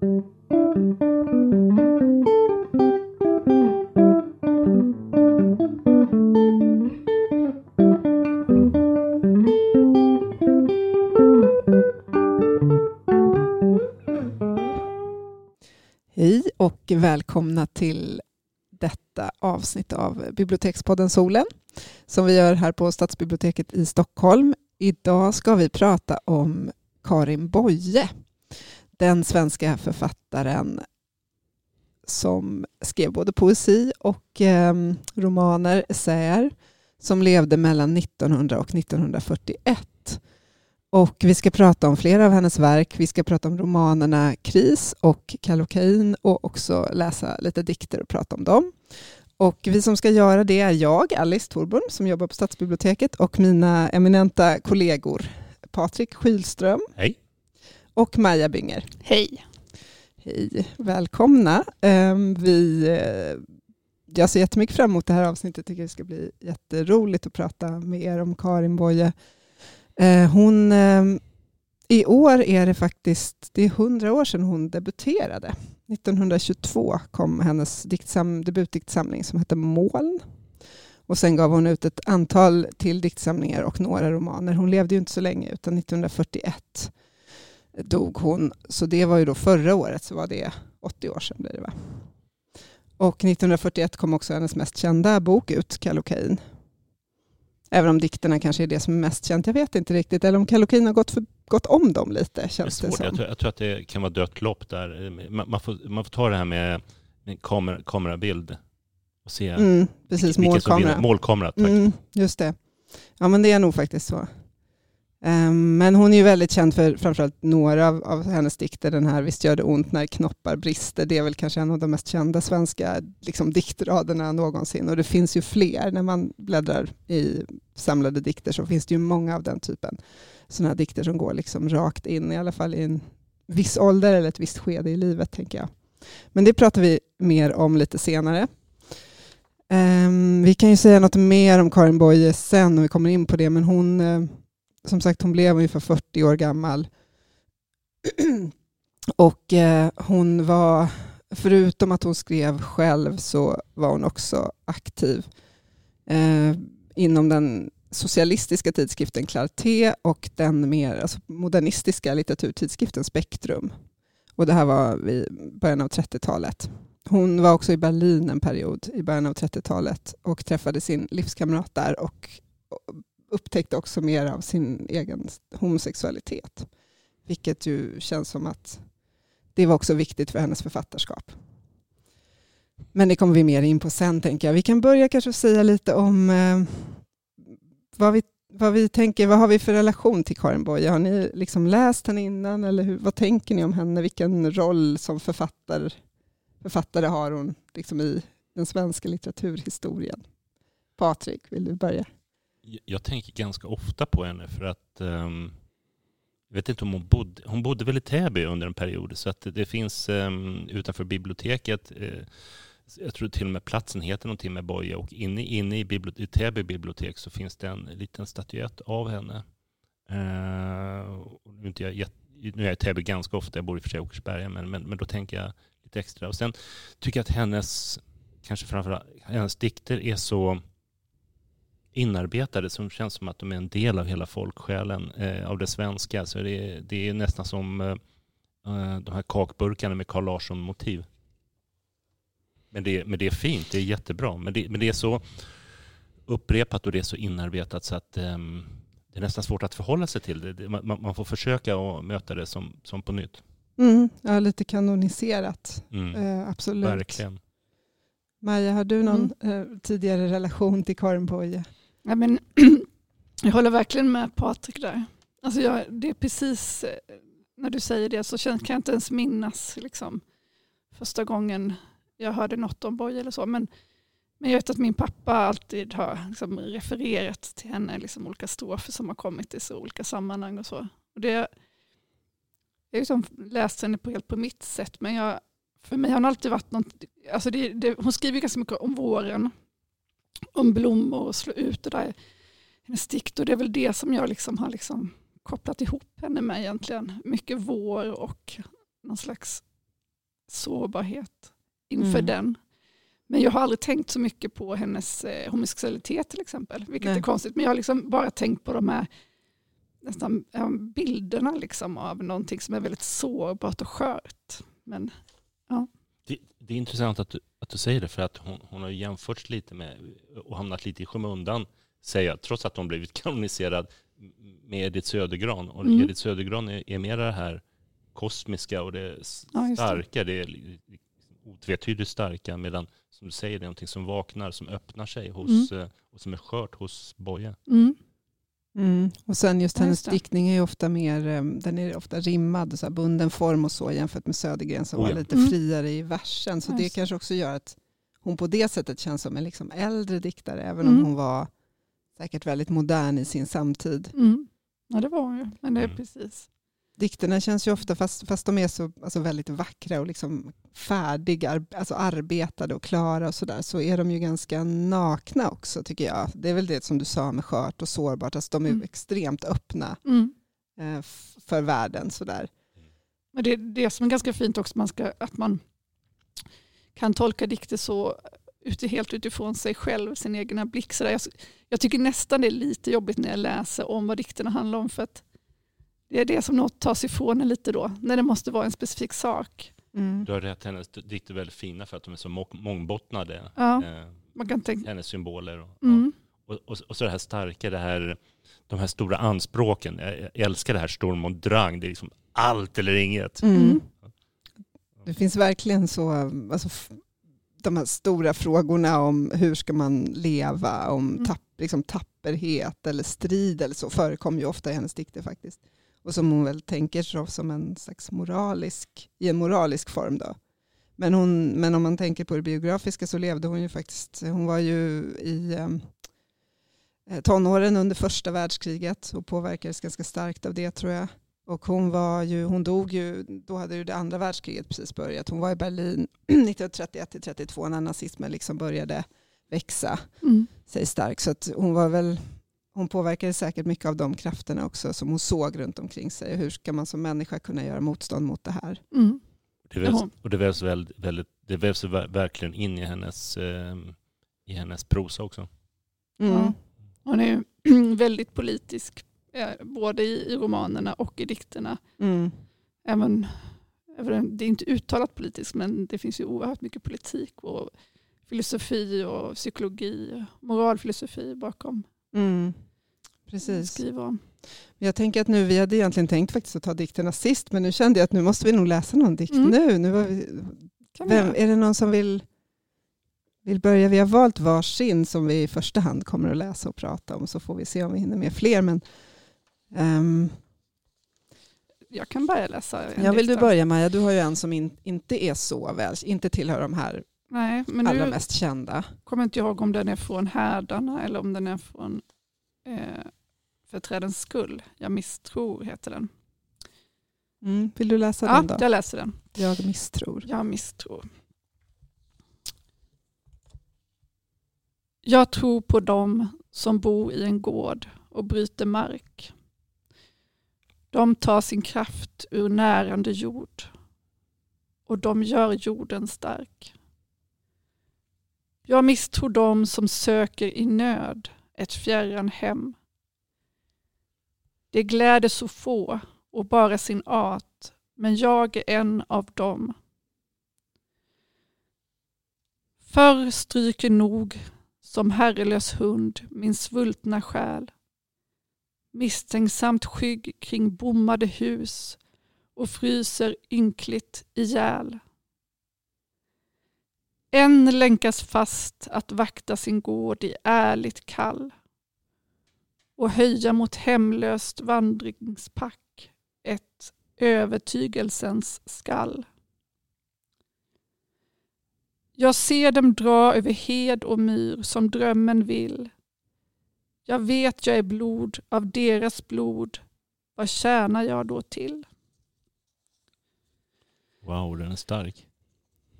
Hej och välkomna till detta avsnitt av Bibliotekspodden Solen som vi gör här på Stadsbiblioteket i Stockholm. Idag ska vi prata om Karin Boye, den svenska författaren som skrev både poesi och eh, romaner, essäer, som levde mellan 1900 och 1941. Och vi ska prata om flera av hennes verk. Vi ska prata om romanerna Kris och Kallocain och också läsa lite dikter och prata om dem. Och vi som ska göra det är jag, Alice Thorburn, som jobbar på Stadsbiblioteket och mina eminenta kollegor Patrik Skylström Hej och Maja Bynger. Hej. Hej, välkomna. Ehm, Vi, eh, jag ser jättemycket fram emot det här avsnittet. tycker det ska bli jätteroligt att prata med er om Karin Boye. Eh, Hon, ehm, I år är det faktiskt det är 100 år sedan hon debuterade. 1922 kom hennes diktsam, debutdiktsamling som hette Moln. Och sen gav hon ut ett antal till diktsamlingar och några romaner. Hon levde ju inte så länge, utan 1941 dog hon. Så det var ju då förra året, så var det 80 år sedan blir det va? Och 1941 kom också hennes mest kända bok ut, Kallocain. Även om dikterna kanske är det som är mest känt. Jag vet inte riktigt. Eller om Kallocain har gått, för, gått om dem lite, Det känns det, svårt. som. Jag, tror, jag tror att det kan vara dött lopp där. Man, man, får, man får ta det här med kamera, kamerabild och se Mm, precis, som vinner. målkamera. Målkamera, tack. Mm, just det. Ja, men det är nog faktiskt så. Ehm, men hon är ju väldigt känd för framförallt några av, av hennes dikter. Den här Visst gör det ont när knoppar brister. Det är väl kanske en av de mest kända svenska liksom, diktraderna någonsin. Och det finns ju fler. När man bläddrar i samlade dikter så finns det ju många av den typen. Sådana här dikter som går liksom rakt in, i alla fall i en viss ålder eller ett visst skede i livet, tänker jag. Men det pratar vi mer om lite senare. Um, vi kan ju säga något mer om Karin Boye sen när vi kommer in på det, men hon, eh, som sagt, hon blev ungefär 40 år gammal. och eh, hon var, förutom att hon skrev själv, så var hon också aktiv eh, inom den socialistiska tidskriften Clarté och den mer alltså, modernistiska litteraturtidskriften Spektrum. Och det här var i början av 30-talet. Hon var också i Berlin en period i början av 30-talet och träffade sin livskamrat där och upptäckte också mer av sin egen homosexualitet. Vilket ju känns som att det var också viktigt för hennes författarskap. Men det kommer vi mer in på sen tänker jag. Vi kan börja kanske säga lite om eh, vad, vi, vad vi tänker, vad har vi för relation till Karin Boye? Har ni liksom läst henne innan eller hur, vad tänker ni om henne? Vilken roll som författare, författare har hon liksom i den svenska litteraturhistorien? Patrik, vill du börja? Jag- tänker ganska ofta på henne för att um, jag vet inte om hon bodde, hon bodde väl i Täby under en period så att det, finns um, utanför biblioteket, uh, jag tror till och med platsen heter någonting med Boja och inne, inne i, bibliot- i Täby bibliotek så finns det en liten statyett av henne. Uh, nu, är inte jag, nu är jag i Täby ganska ofta, jag bor i och för sig i Åkersberga, men, men, men då tänker jag lite extra. Och sen tycker jag att hennes, kanske framförallt, hennes dikter är så inarbetade som känns som att de är en del av hela folksjälen, eh, av det svenska. Så det, är- det är nästan som eh, eh, de här kakburkarna med Carl Larsson-motiv. Men det, men det är fint, det är jättebra. Men det, men det är så upprepat och det är så inarbetat så att ehm, det är nästan svårt att förhålla sig till det. det. Man, man får försöka att möta det som, som på nytt. Mm, ja, lite kanoniserat, Mm. eh, absolut. Verkligen. Maja, har du någon eh, tidigare relation till Karin Boye? Ja, men, jag håller verkligen med Patrik där. Alltså jag, det är precis eh, när du säger det så känns, kan jag inte ens minnas liksom, första gången jag hörde något om Boy. eller så. Men, men jag vet att min pappa alltid har liksom, refererat till henne, liksom, olika strofer som har kommit i så olika sammanhang och så. Och det, jag har liksom läst henne på helt på mitt sätt, men jag, för mig har hon alltid varit något, alltså det, det, hon skriver ganska mycket om våren, om blommor och slå ut det där hennes dikt och det är väl det som jag liksom har liksom kopplat ihop henne med egentligen. Mycket vår och någon slags sårbarhet inför Mm. den. Men jag har aldrig tänkt så mycket på hennes eh, homosexualitet till exempel, vilket Nej. är konstigt. Men jag har liksom bara tänkt på de här nästan ja, bilderna liksom av någonting som är väldigt sårbart och skört. Men Det, det är intressant att du, att du säger det för att hon, hon har jämförts lite med och hamnat lite i skymundan säger jag, trots att hon blivit kanoniserad med Edith Södergran. Och Mm. Edith Södergran är, är mer det här kosmiska och det s- Ja, det. starka, det är otvetydigt starka medan som du säger det är någonting som vaknar, som öppnar sig hos, eh, och som är skört hos Boje. mm, Mm. Och sen just Ja, hennes just det. diktning är ju ofta mer, eh, den är ofta rimmad, så här bunden form och så jämfört med Södergren som Oh var ja. lite Mm. friare i versen. Så Ja, det just det. kanske också gör att hon på det sättet känns som en liksom äldre diktare, även Mm. om hon var säkert väldigt modern i sin samtid. mm. Ja det var hon ju, men det är Mm. precis. Dikterna känns ju ofta, fast, fast de är så alltså väldigt vackra och liksom färdiga, alltså arbetade och klara och sådär, så är de ju ganska nakna också tycker jag. Det är väl det som du sa med skört och sårbart, alltså de är Mm. extremt öppna Mm. eh, för världen sådär. Men det är det som är ganska fint också, man ska, att man kan tolka dikter så ute, helt utifrån sig själv, sin egna blick. Så. Jag, jag tycker nästan det är lite jobbigt när jag läser om vad dikterna handlar om, för att det är det som något tas ifrån en lite då, när det måste vara en specifik sak. Mm. Du har rätt, hennes dikter är väldigt fina för att de är så må- mångbottnade. Ja, Eh, man kan tänka, hennes symboler. Och, mm, och, och, och så det här starka, det här, de här stora anspråken. Jag, jag älskar det här Storm och drang. Det är liksom allt eller inget. Mm. Mm. Det finns verkligen så, alltså, de här stora frågorna om hur ska man leva, om Mm. tapp, liksom, tapperhet eller strid eller så förekommer ju ofta i hennes dikter faktiskt. Och som hon väl tänker så som en slags moralisk, i en moralisk form då. Men, hon, men om man tänker på det biografiska så levde hon ju faktiskt, hon var ju i eh, tonåren under första världskriget och påverkades ganska starkt av det tror jag. Och hon, var ju, hon dog ju, då hade ju det andra världskriget precis börjat. Hon var i Berlin 1931-32 när nazismen liksom började växa mm, sig stark. Så att hon var väl, hon påverkade säkert mycket av de krafterna också som hon såg runt omkring sig. Hur ska man som människa kunna göra motstånd mot det här? mm, Det vävs, Jaha. och det vävs, väldigt, väldigt, det vävs ver- verkligen in i hennes, eh, i hennes prosa också. Ja. Hon är ju väldigt politisk, eh, både i, i romanerna och i dikterna. Mm. Även, även, det är inte uttalat politiskt, men det finns ju oerhört mycket politik och filosofi och psykologi, moralfilosofi bakom Mm. det Precis. skriver om. Jag tänker att nu, vi hade egentligen tänkt faktiskt att ta dikterna sist, men nu kände jag att nu måste vi nog läsa någon dikt Mm. nu. nu var vi, Kan vi vem, är det någon som vill, vill börja? Vi har valt varsin som vi i första hand kommer att läsa och prata om, så får vi se om vi hinner med fler. Men, ehm, Jag kan börja läsa. en ja, vill du börja Maja? Du har ju en som in, inte är så väl, inte tillhör de här Nej, men allra nu mest kända. kommer inte jag ihåg om den är från Härdarna eller om den är från eh, För trädens skull. Jag misstror heter den. Mm. Vill du läsa Ja, den då? jag läser den. Jag misstror. Jag misstror. Jag tror på dem som bor i en gård och bryter mark. De tar sin kraft ur närande jord och de gör jorden stark. Jag misstror dem som söker i nöd ett fjärran hem. Det gläder så få och bara sin art, men jag är en av dem. Förr stryker nog som herrelös hund min svultna själ. Misstänksamt skygg kring bommade hus och fryser ynkligt ihjäl. En länkas fast att vakta sin gård i ärligt kall och höja mot hemlöst vandringspack ett övertygelsens skall. Jag ser dem dra över hed och myr som drömmen vill. Jag vet jag är blod av deras blod. Vad tjänar jag då till? Wow, den är stark.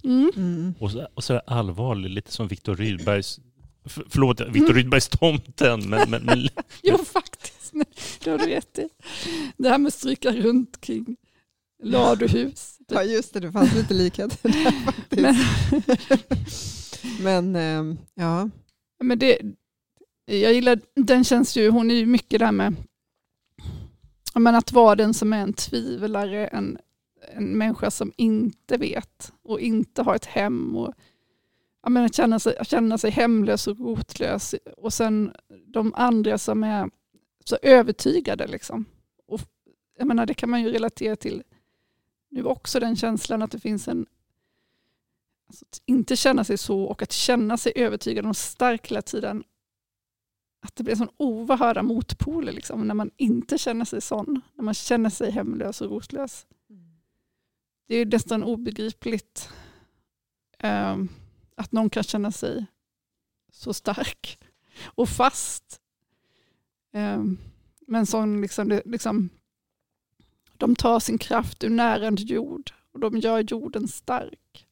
Mm. Och så, och så är det allvarlig, lite som Viktor Rydbergs, för, förlåt, Viktor Rydbergs Tomten, men, men, men Jo, faktiskt. Det har du rätt i. Det här med att stryka runt kring ladorhus. Ja just det, det fanns lite likheter där faktiskt. Men, men ja. Men det, jag gillar, den känns ju, hon är ju mycket där med men att vara den som är en tvivlare, en, en människa som inte vet och inte har ett hem. Och, jag menar, känna, sig, känna sig hemlös och rotlös. Och sen de andra som är så övertygade. Liksom. Och, jag menar, det kan man ju relatera till nu också, den känslan att det finns en... Alltså, att inte känna sig så och att känna sig övertygad och stark hela tiden att det blir en sån oerhörda motpoler liksom, när man inte känner sig sån. När man känner sig hemlös och rotlös. Det är nästan obegripligt um, att någon kan känna sig så stark och fast. Um, men sån liksom, liksom, de tar sin kraft ur närande jord och de gör jorden stark.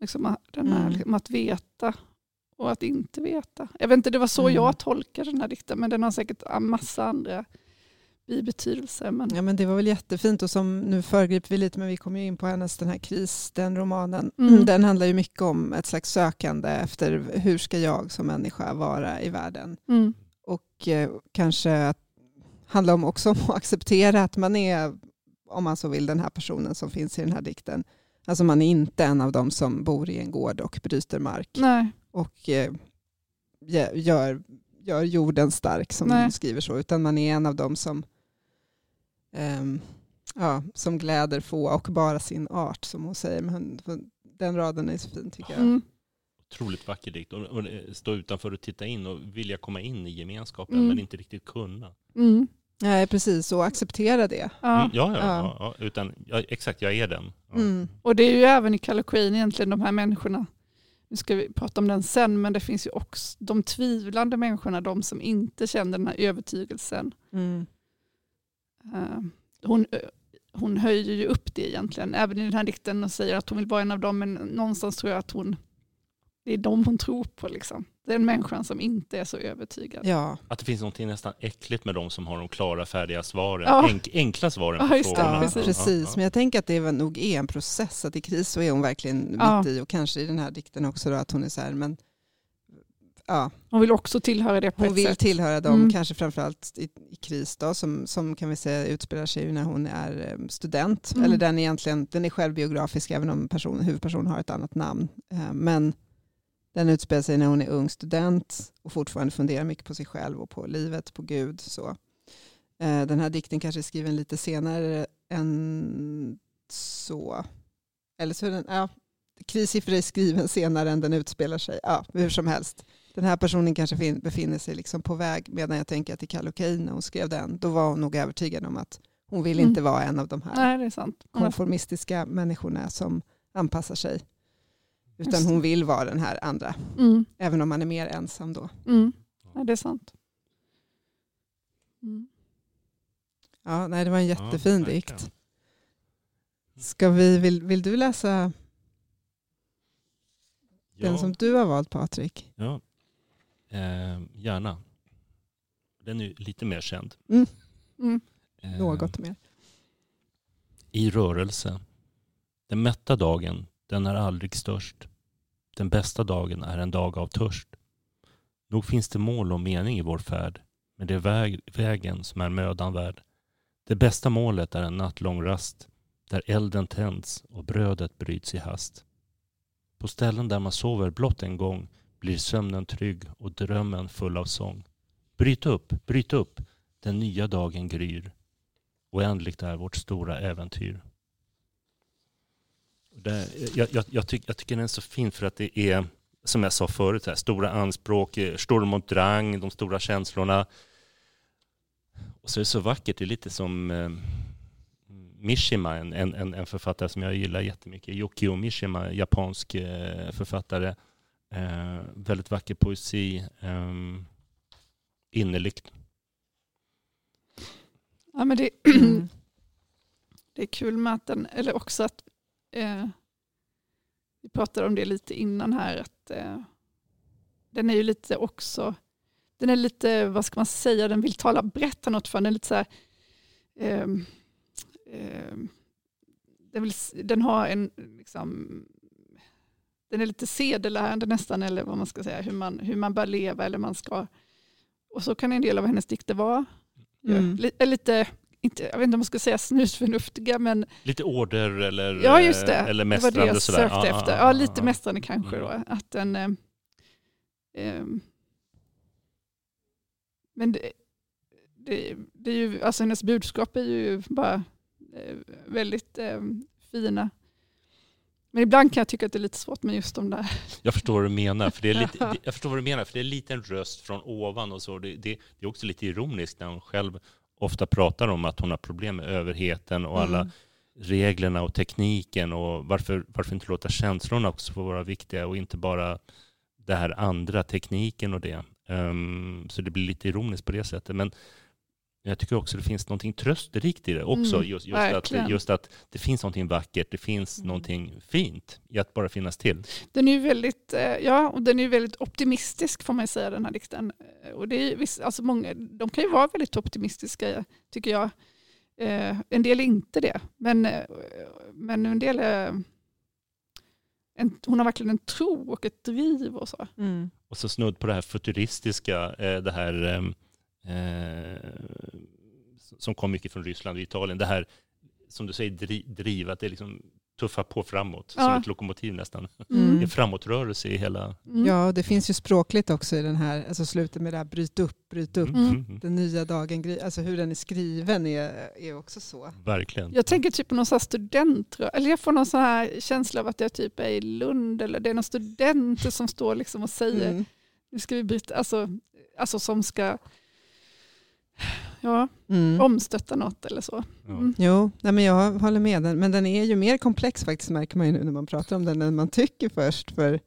Liksom, den här, mm. liksom, att veta och att inte veta. Jag vet inte, det var så mm. jag tolkar den här dikten, men den har säkert en massa andra bibetydelser. Men... Ja, men det var väl jättefint och som nu föregriper vi lite, men vi kommer in på hennes den här kris, den romanen. Mm. Den handlar ju mycket om ett slags sökande efter hur ska jag som människa vara i världen. Mm. Och eh, kanske att handla om också om att acceptera att man är, om man så vill, den här personen som finns i den här dikten. Alltså man är inte en av dem som bor i en gård och bryter mark. Nej och eh, gör, gör jorden stark som Nej. skriver så, utan man är en av dem som, eh, ja, som gläder få och bara sin art, som hon säger. Men den raden är så fin tycker jag. Mm. Otroligt vacker dikt. Och, och stå utanför och titta in och vilja komma in i gemenskapen, mm. men inte riktigt kunna. Mm. Nej, precis. Och acceptera det. Ja, mm, ja, ja, ja. ja, utan, ja, exakt, jag är den. Mm. Och det är ju även i Kalle Queen egentligen de här människorna nu ska vi prata om den sen, men det finns ju också de tvivlande människorna, de som inte känner den här övertygelsen. Mm. Uh, hon, hon höjer ju upp det egentligen, även i den här dikten och säger att hon vill vara en av dem, men någonstans tror jag att hon, det är dem hon tror på. Liksom. Den människan som inte är så övertygad. Ja. Att det finns något nästan äckligt med de som har de klara, färdiga svaren. Ja. Enk, enkla svaren på ja, frågorna. Ja, precis. precis. Men jag tänker att det nog är en process. Att i kris så är hon verkligen ja. mitt i. Och kanske i den här dikten också då, att hon är så här, men Ja. Hon vill också tillhöra det på Hon vill sätt. tillhöra dem, mm. kanske framförallt i, i kris då, som, som kan vi säga utspelar sig när hon är eh, student. Mm. Eller den, egentligen, den är självbiografisk även om person, huvudpersonen har ett annat namn. Eh, men den utspelar sig när hon är ung student och fortfarande funderar mycket på sig själv och på livet, på Gud. Så. Eh, den här dikten kanske är skriven lite senare än så. Eller så är den, ja, Krissiffror är skriven senare än den utspelar sig. Ja, hur som helst. Den här personen kanske befinner sig liksom på väg medan jag tänker att i Kallocain när hon skrev den, då var hon nog övertygad om att hon vill inte mm. vara en av de här Nej, konformistiska människorna som anpassar sig utan hon vill vara den här andra. Mm. Även om man är mer ensam då. Mm. Ja, det är sant. Mm. Ja, nej, det var en jättefin ja, dikt. Ska vi, vill, vill du läsa ja. den som du har valt Patrik? Ja, eh, gärna. Den är lite mer känd. Mm. Mm. Eh, Något mer. I rörelse. Den mätta dagen, den är aldrig störst. Den bästa dagen är en dag av törst. Nog finns det mål och mening i vår färd, men det är väg, vägen som är mödan värd. Det bästa målet är en nattlång rast, där elden tänds och brödet bryts i hast. På ställen där man sover blott en gång blir sömnen trygg och drömmen full av sång. Bryt upp, bryt upp, den nya dagen gryr. Oändligt är vårt stora äventyr. Det, jag, jag, jag, tyck, jag, tycker den är så fin för att det är, som jag sa förut, här, stora anspråk, eh, storm och drang, de stora känslorna. Och så är det så vackert, det är lite som eh, Mishima, en, en, en författare som jag gillar jättemycket. Yukio Mishima, japansk eh, författare. Eh, väldigt vacker poesi, eh, innerligt. Ja, men det, det är kul med att den, eller också att eh, vi pratade om det lite innan här, att eh, den är ju lite också, den är lite, vad ska man säga, den vill tala, berätta något för den är lite så här, eh, den, vill, den har en, liksom, den är lite sedelärande nästan, eller vad man ska säga, hur man, hur man bör leva eller man ska. Och så kan en del av hennes dikter vara. Mm. Lite, lite, inte, jag vet inte om man ska säga snusförnuftiga, men Lite order eller, Ja, just det. eller det var mästrande det jag sådär. sökte Ja, efter. ja, Ja, ja, lite ja. mästrande kanske Mm. då. Att den, eh, eh, men det, det, det är ju, alltså hennes budskap är ju bara eh, väldigt eh, fina. Men ibland kan jag tycka att det är lite svårt med just de där. Jag förstår vad du menar. För det är lite, jag förstår vad du menar, för det är lite en röst från ovan och så. Det, det, det är också lite ironiskt när hon själv ofta pratar om att hon har problem med överheten och alla Mm. reglerna och tekniken och varför, varför inte låta känslorna också få vara viktiga och inte bara det här andra, tekniken och det. Ehm, så det blir lite ironiskt på det sättet. Men jag tycker också det finns någonting trösterikt i det också. Mm, just, just, att, just att det finns någonting vackert, det finns Mm. någonting fint i att bara finnas till. Den är ju väldigt, eh, ja, och den är ju väldigt optimistisk får man säga den här dikten. Eh, Och det är, alltså många, de kan ju vara väldigt optimistiska tycker jag. Eh, en del är inte det, men, men en del är, en, hon har verkligen en tro och ett driv och så. Mm. Och så snudd på det här futuristiska, det här ehm, eh, som kom mycket från Ryssland och Italien. Det här, som du säger, dri, driv, att det är liksom tuffa på framåt, som Ja. ett lokomotiv nästan. Mm. Det är framåtrörelse i hela... Mm. Ja, och det finns ju språkligt också i den här, alltså slutet med det här bryt upp, bryt upp. Mm, Mm. Den nya dagen, alltså hur den är skriven är, är också så. Verkligen. Jag tänker typ på någon sån här student, eller jag får någon sån här känsla av att jag typ är i Lund eller det är någon studenter som står liksom och säger Mm. nu ska vi bryta, alltså, alltså som ska ja, Mm. omstötta något eller så. Ja. Mm. Jo, nej men jag håller med. Den, men den är ju mer komplex faktiskt märker man ju nu när man pratar om den än man tycker först. För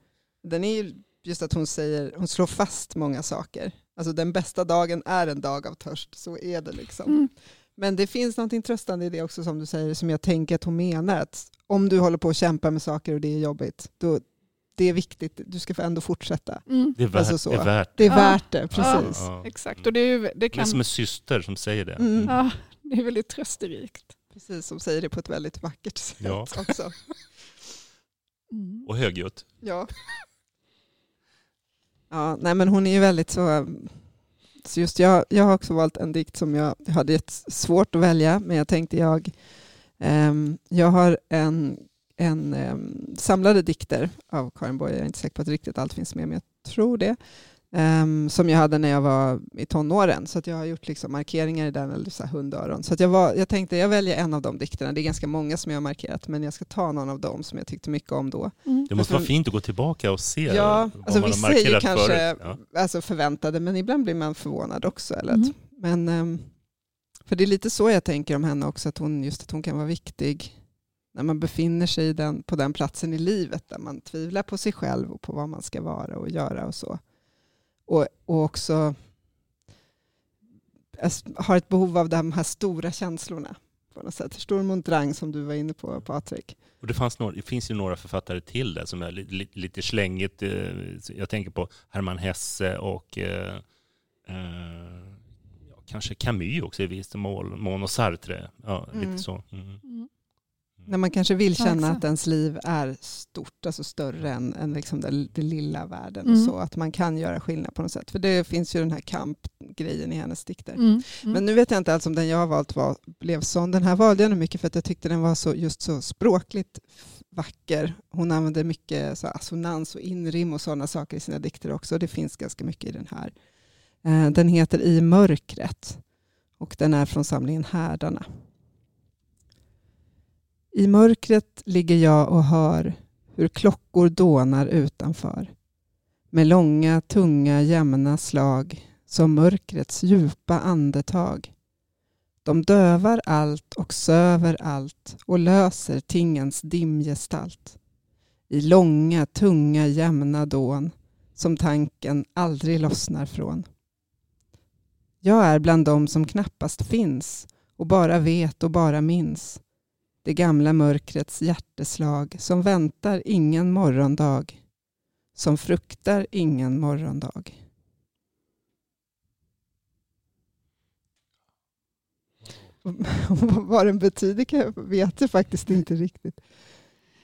den är ju just att hon säger, hon slår fast många saker. Alltså den bästa dagen är en dag av törst, så är det liksom. Mm. Men det finns något tröstande i det också som du säger, som jag tänker att hon menar. Att om du håller på att kämpa med saker och det är jobbigt, då det är viktigt, du ska ändå fortsätta. Mm. Det är värt Alltså så. det. Är värt. Det är värt det, precis. Ja, ja. Exakt, och det, är ju, det Det är kan, som en syster som säger det. Mm. ja, det är väldigt trösterikt. Precis, som säger det på ett väldigt vackert sätt Ja. också. Mm. Och högljutt. Ja. Ja, nej men hon är ju väldigt så... så just jag, jag har också valt en dikt som jag, jag hade ett svårt att välja, men jag tänkte jag... ehm, jag har en, en ehm, samlade dikter av Karin Boye. Jag är inte säker på att riktigt allt finns med, men jag tror det. Ehm, som jag hade när jag var i tonåren. Så att jag har gjort liksom markeringar i den, eller så här hundöron. Så att jag, var, jag tänkte jag väljer en av de dikterna. Det är ganska många som jag har markerat, men jag ska ta någon av dem som jag tyckte mycket om då. Mm. Det måste Men vara fint att gå tillbaka och se Ja, vad alltså man har vissa är ju markerat kanske förut. Ja. alltså förväntade, men ibland blir man förvånad också. Eller Mm. men, ehm, för det är lite så jag tänker om henne också, att hon, just att hon kan vara viktig när man befinner sig i den, på den platsen i livet där man tvivlar på sig själv och på vad man ska vara och göra och så. Och, och också alltså, har ett behov av de här stora känslorna. På något sätt. Stor mondrang som du var inne på Patrik. Och det, fanns några, det finns ju några författare till det som är lite, lite, lite slängigt. eh, Jag tänker på Hermann Hesse och eh, eh, kanske Camus också i viss mån och Sartre. Ja, Mm. lite så. Mm. Mm. När man kanske vill känna att ens liv är stort, alltså större än, än liksom den, den lilla världen. Mm. Och så, att man kan göra skillnad på något sätt. För det finns ju den här kampgrejen i hennes dikter. Mm. Mm. Men nu vet jag inte alls om den jag har valt var, blev sån. Den här valde jag nog mycket för att jag tyckte den var så, just så språkligt vacker. Hon använde mycket så assonans och inrim och sådana saker i sina dikter också. Det finns ganska mycket i den här. Eh, Den heter I mörkret och den är från samlingen Härdarna. I mörkret ligger jag och hör hur klockor dånar utanför med långa, tunga, jämna slag som mörkrets djupa andetag. De dövar allt och söver allt och löser tingens dimgestalt. I långa, tunga, jämna dån som tanken aldrig lossnar från. Jag är bland dem som knappast finns och bara vet och bara minns. Det gamla mörkrets hjärteslag som väntar ingen morgondag. Som fruktar ingen morgondag. vad den betyder vet jag faktiskt inte riktigt.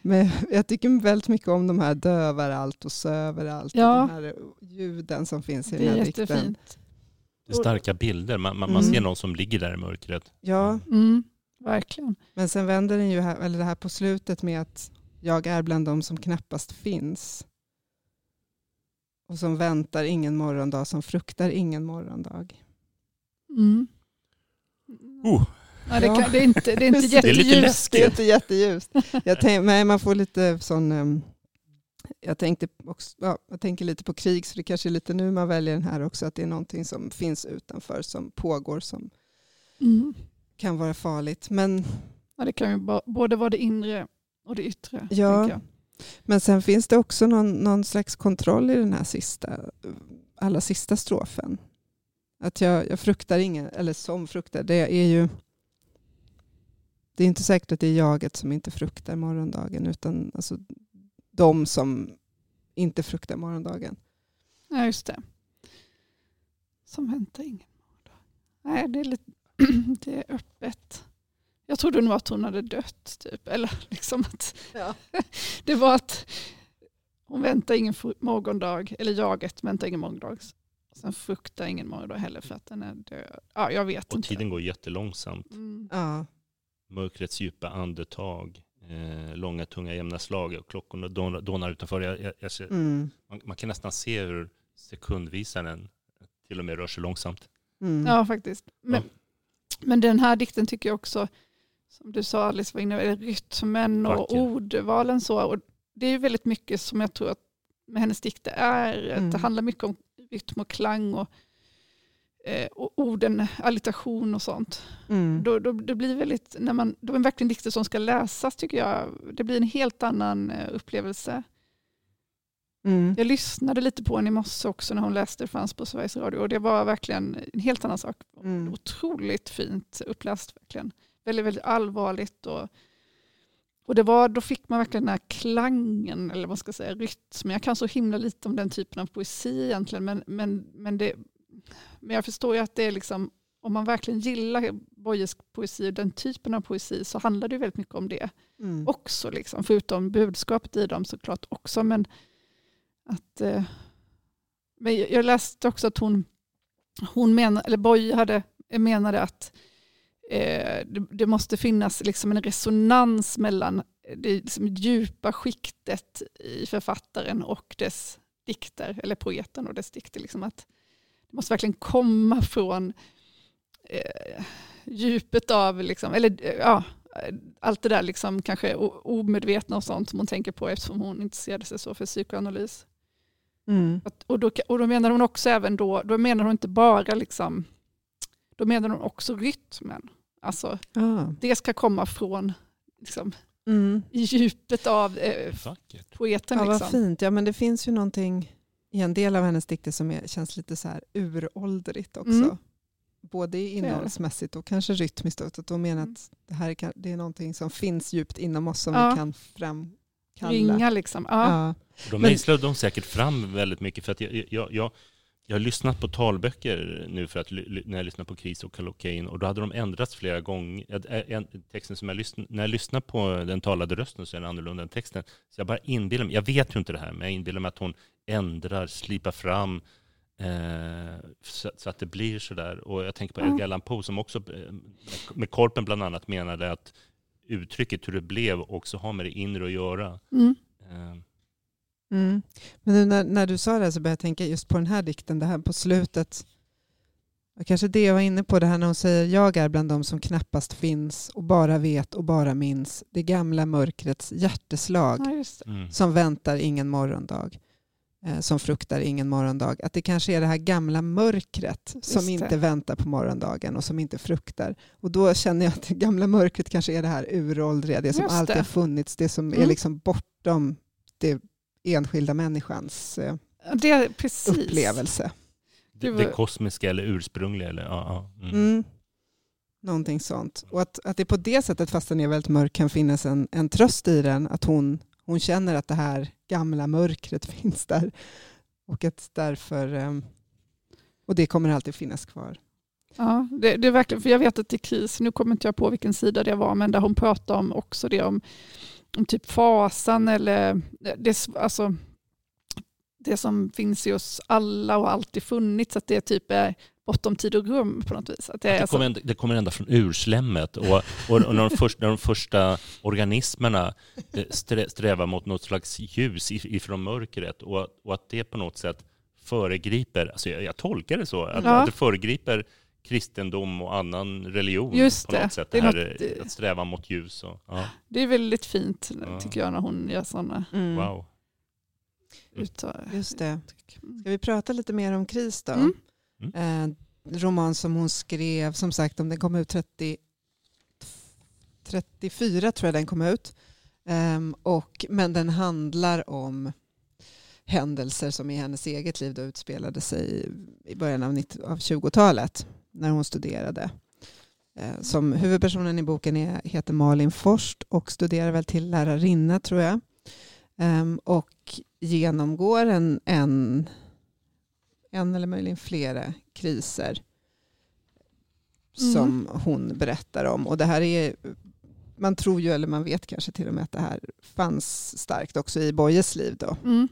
Men jag tycker väldigt mycket om de här dövar allt och söver allt. Ja. Och de här ljuden som finns i Det den är här dikten. jättefint. Det är starka bilder. Man, man, man Mm. ser någon som ligger där i mörkret. Ja, Mm, verkligen. men sen vänder den ju här, eller det här på slutet med att jag är bland dem som knappast finns. Och som väntar ingen morgondag, som fruktar ingen morgondag. Mm. Oh. Ja, det, kan, det är inte, det är inte Det är lite jätteljust. Det är inte jätteljust. Jag, tänk, men man får lite sån... ehm, jag, tänkte också, ja, jag tänker lite på krig, så det kanske är lite nu man väljer den här också, att det är någonting som finns utanför, som pågår, som Mm. Kan vara farligt. Men, Ja, det kan ju både vara det inre och det yttre. Ja. men sen finns det också någon, någon slags kontroll i den här sista, allra sista strofen. Att jag, jag fruktar ingen, eller som fruktar, det är ju... Det är inte säkert att det är jaget som inte fruktar morgondagen, utan alltså de som inte fruktar morgondagen. Ja, just det. Som väntar ingen morgondag. Nej, det är, lite, det är öppet. Jag trodde nog att hon hade dött. Typ. Eller liksom att det var att hon väntar ingen morgondag, eller jaget väntar ingen morgondag. Sen fruktar ingen morgondag heller för att den är död. Ja, jag vet Och inte. tiden går jättelångsamt. Mm. Ja. Mörkrets djupa andetag. Eh, långa tunga jämna slag och klockorna dånar utanför. Jag, jag, jag ser, Mm. man, man kan nästan se hur sekundvisaren till och med rör sig långsamt. Mm. Ja, faktiskt. Men, men den här dikten tycker jag också, som du sa Alice var inne på, rytmen och Vacker. ordvalen. Så, och det är ju väldigt mycket som jag tror att med hennes dikter är. Att Mm. det handlar mycket om rytm och klang och, eh, och orden, allitation och sånt. Mm. Då, då, det blir väldigt, när man, då är det verkligen dikter som ska läsas tycker jag. Det blir en helt annan eh, upplevelse. Mm. Jag lyssnade lite på henne i morse också när hon läste, det fanns på Sveriges Radio. Och det var verkligen en helt annan sak. Mm. Otroligt fint uppläst verkligen. Väldigt, väldigt allvarligt. Och, och det var, då fick man verkligen den här klangen, eller vad ska jag säga, rytmen. Jag kan så himla lite om den typen av poesi egentligen. Men, men, men, det, men jag förstår ju att det är liksom, om man verkligen gillar Bojes poesi, den typen av poesi, så handlar det väldigt mycket om det Mm. också. Liksom, förutom budskapet i dem såklart också. Men, att, eh, men jag läste också att hon, hon menar, eller Boy hade, menade att eh, det, det måste finnas liksom en resonans mellan eh, det liksom djupa skiktet i författaren och dess dikter, eller poeten och dess dikter. Liksom att det måste verkligen komma från eh, djupet av, liksom, eller eh, ja, allt det där liksom kanske omedvetna och sånt som hon tänker på eftersom hon intresserade sig så för psykoanalys. Mm. Att, och, då, och då menar hon också även då, då menar hon inte bara liksom, då menar hon också rytmen. Alltså Ah. det ska komma från liksom, Mm. i djupet av eh, poeten. Ja, vad liksom. fint. Ja, men det finns ju någonting i en del av hennes dikter som är, känns lite så här uråldrigt också. Mm. Både är det. innehållsmässigt och kanske rytmiskt. Att hon menar Mm. att det här kan, det är någonting som finns djupt inom oss som Ja. vi kan Ringa liksom. Ja. Ja. De Men- mejslade de säkert fram väldigt mycket för att jag, jag, jag, jag har lyssnat på talböcker nu för att, när jag lyssnar på Kris och Kallocain och då hade de ändrats flera gånger. Texten som jag lyssn, när jag lyssnar på den talade rösten så är den annorlunda än texten. Så jag bara inbillar mig, jag vet ju inte det här, men jag inbillar mig att hon ändrar, slipar fram eh, så, så att det blir sådär. Och jag tänker på. Edgar Allan Poe som också eh, med Korpen bland annat menade att uttrycket hur det blev också har med det inre att göra. Mm. Eh, Mm. Men nu när, när du sa det så började jag tänka just på den här dikten, det här på slutet. Och kanske det jag var inne på, det här när hon säger jag är bland dem som knappast finns och bara vet och bara minns det gamla mörkrets hjärteslag Ja, det. mm. som väntar ingen morgondag, som fruktar ingen morgondag. Att det kanske är det här gamla mörkret som inte väntar på morgondagen och som inte fruktar. Och då känner jag att det gamla mörkret kanske är det här uråldriga, det som Just alltid det. har funnits, det som är Mm. liksom bortom det enskilda människans eh, Det är precis. upplevelse. Det, det kosmiska eller ursprungliga. Eller, ja, ja. Mm. Mm. Någonting sånt. Och att, att det på det sättet, fast den är väldigt mörk, kan finnas en, en tröst i den. Att hon, hon känner att det här gamla mörkret finns där. Och att därför... Ehm, och det kommer alltid finnas kvar. Ja, det, det, är verkligen, för jag vet att i kris, nu kommer inte jag på vilken sida det var, men där hon pratar om också det om, om typ fasan eller det, alltså, det som finns i oss alla och alltid funnits, att det typ är bortom tid och rum på något vis. Att det, det, kommer, ända, det kommer ända från urslemmet och, och, och när, de första, när de första organismerna eh, strävar mot något slags ljus ifrån mörkret och, och att det på något sätt föregriper, alltså jag, jag tolkar det så, att, ja. att det föregriper kristendom och annan religion Just på något sätt. Det, det här, något, att sträva mot ljus. Och, ja. Det är väldigt fint tycker jag när hon gör sådana mm. wow. Just det. Ska vi prata lite mer om kris då? Mm. Mm. Eh, roman som hon skrev, som sagt om den kom ut 30, 34 tror jag den kom ut. Eh, och, men den handlar om händelser som i hennes eget liv då utspelade sig i början av, av 20-talet när hon studerade. Eh, som huvudpersonen i boken är, heter Malin Forst och studerar väl till lärarinna tror jag. Eh, och genomgår en, en en eller möjligen flera kriser mm. som hon berättar om. Och det här är, man tror ju, eller man vet kanske till och med att det här fanns starkt också i Bojes liv. Då. Mm.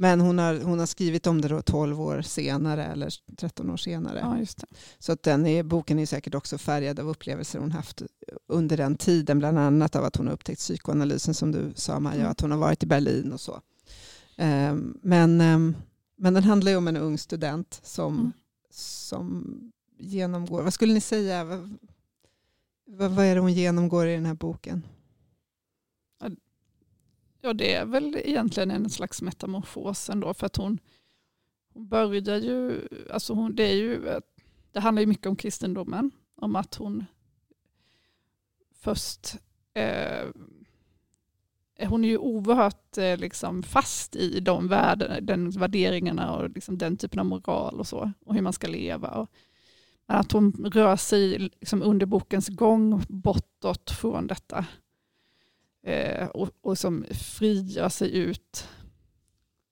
Men hon har, hon har skrivit om det då 12 år senare eller 13 år senare. Ja, Så att den är, boken är säkert också färgad av upplevelser hon haft under den tiden. Bland annat av att hon har upptäckt psykoanalysen som du sa Maja, mm. att hon har varit i Berlin och så. Um, men um, men den handlar ju om en ung student som, mm. som genomgår, vad skulle ni säga, vad, vad är det hon genomgår i den här boken? Ja, det är väl egentligen en slags metamorfos ändå, för att hon, hon börjar ju, alltså hon, det, är ju, det handlar ju mycket om kristendomen, om att hon först eh, hon är ju oerhört eh, liksom, fast i de värden, den värderingarna och liksom, den typen av moral och så. Och hur man ska leva. Och, att hon rör sig liksom, under bokens gång bortåt från detta. Eh, och, och som frigör sig ut.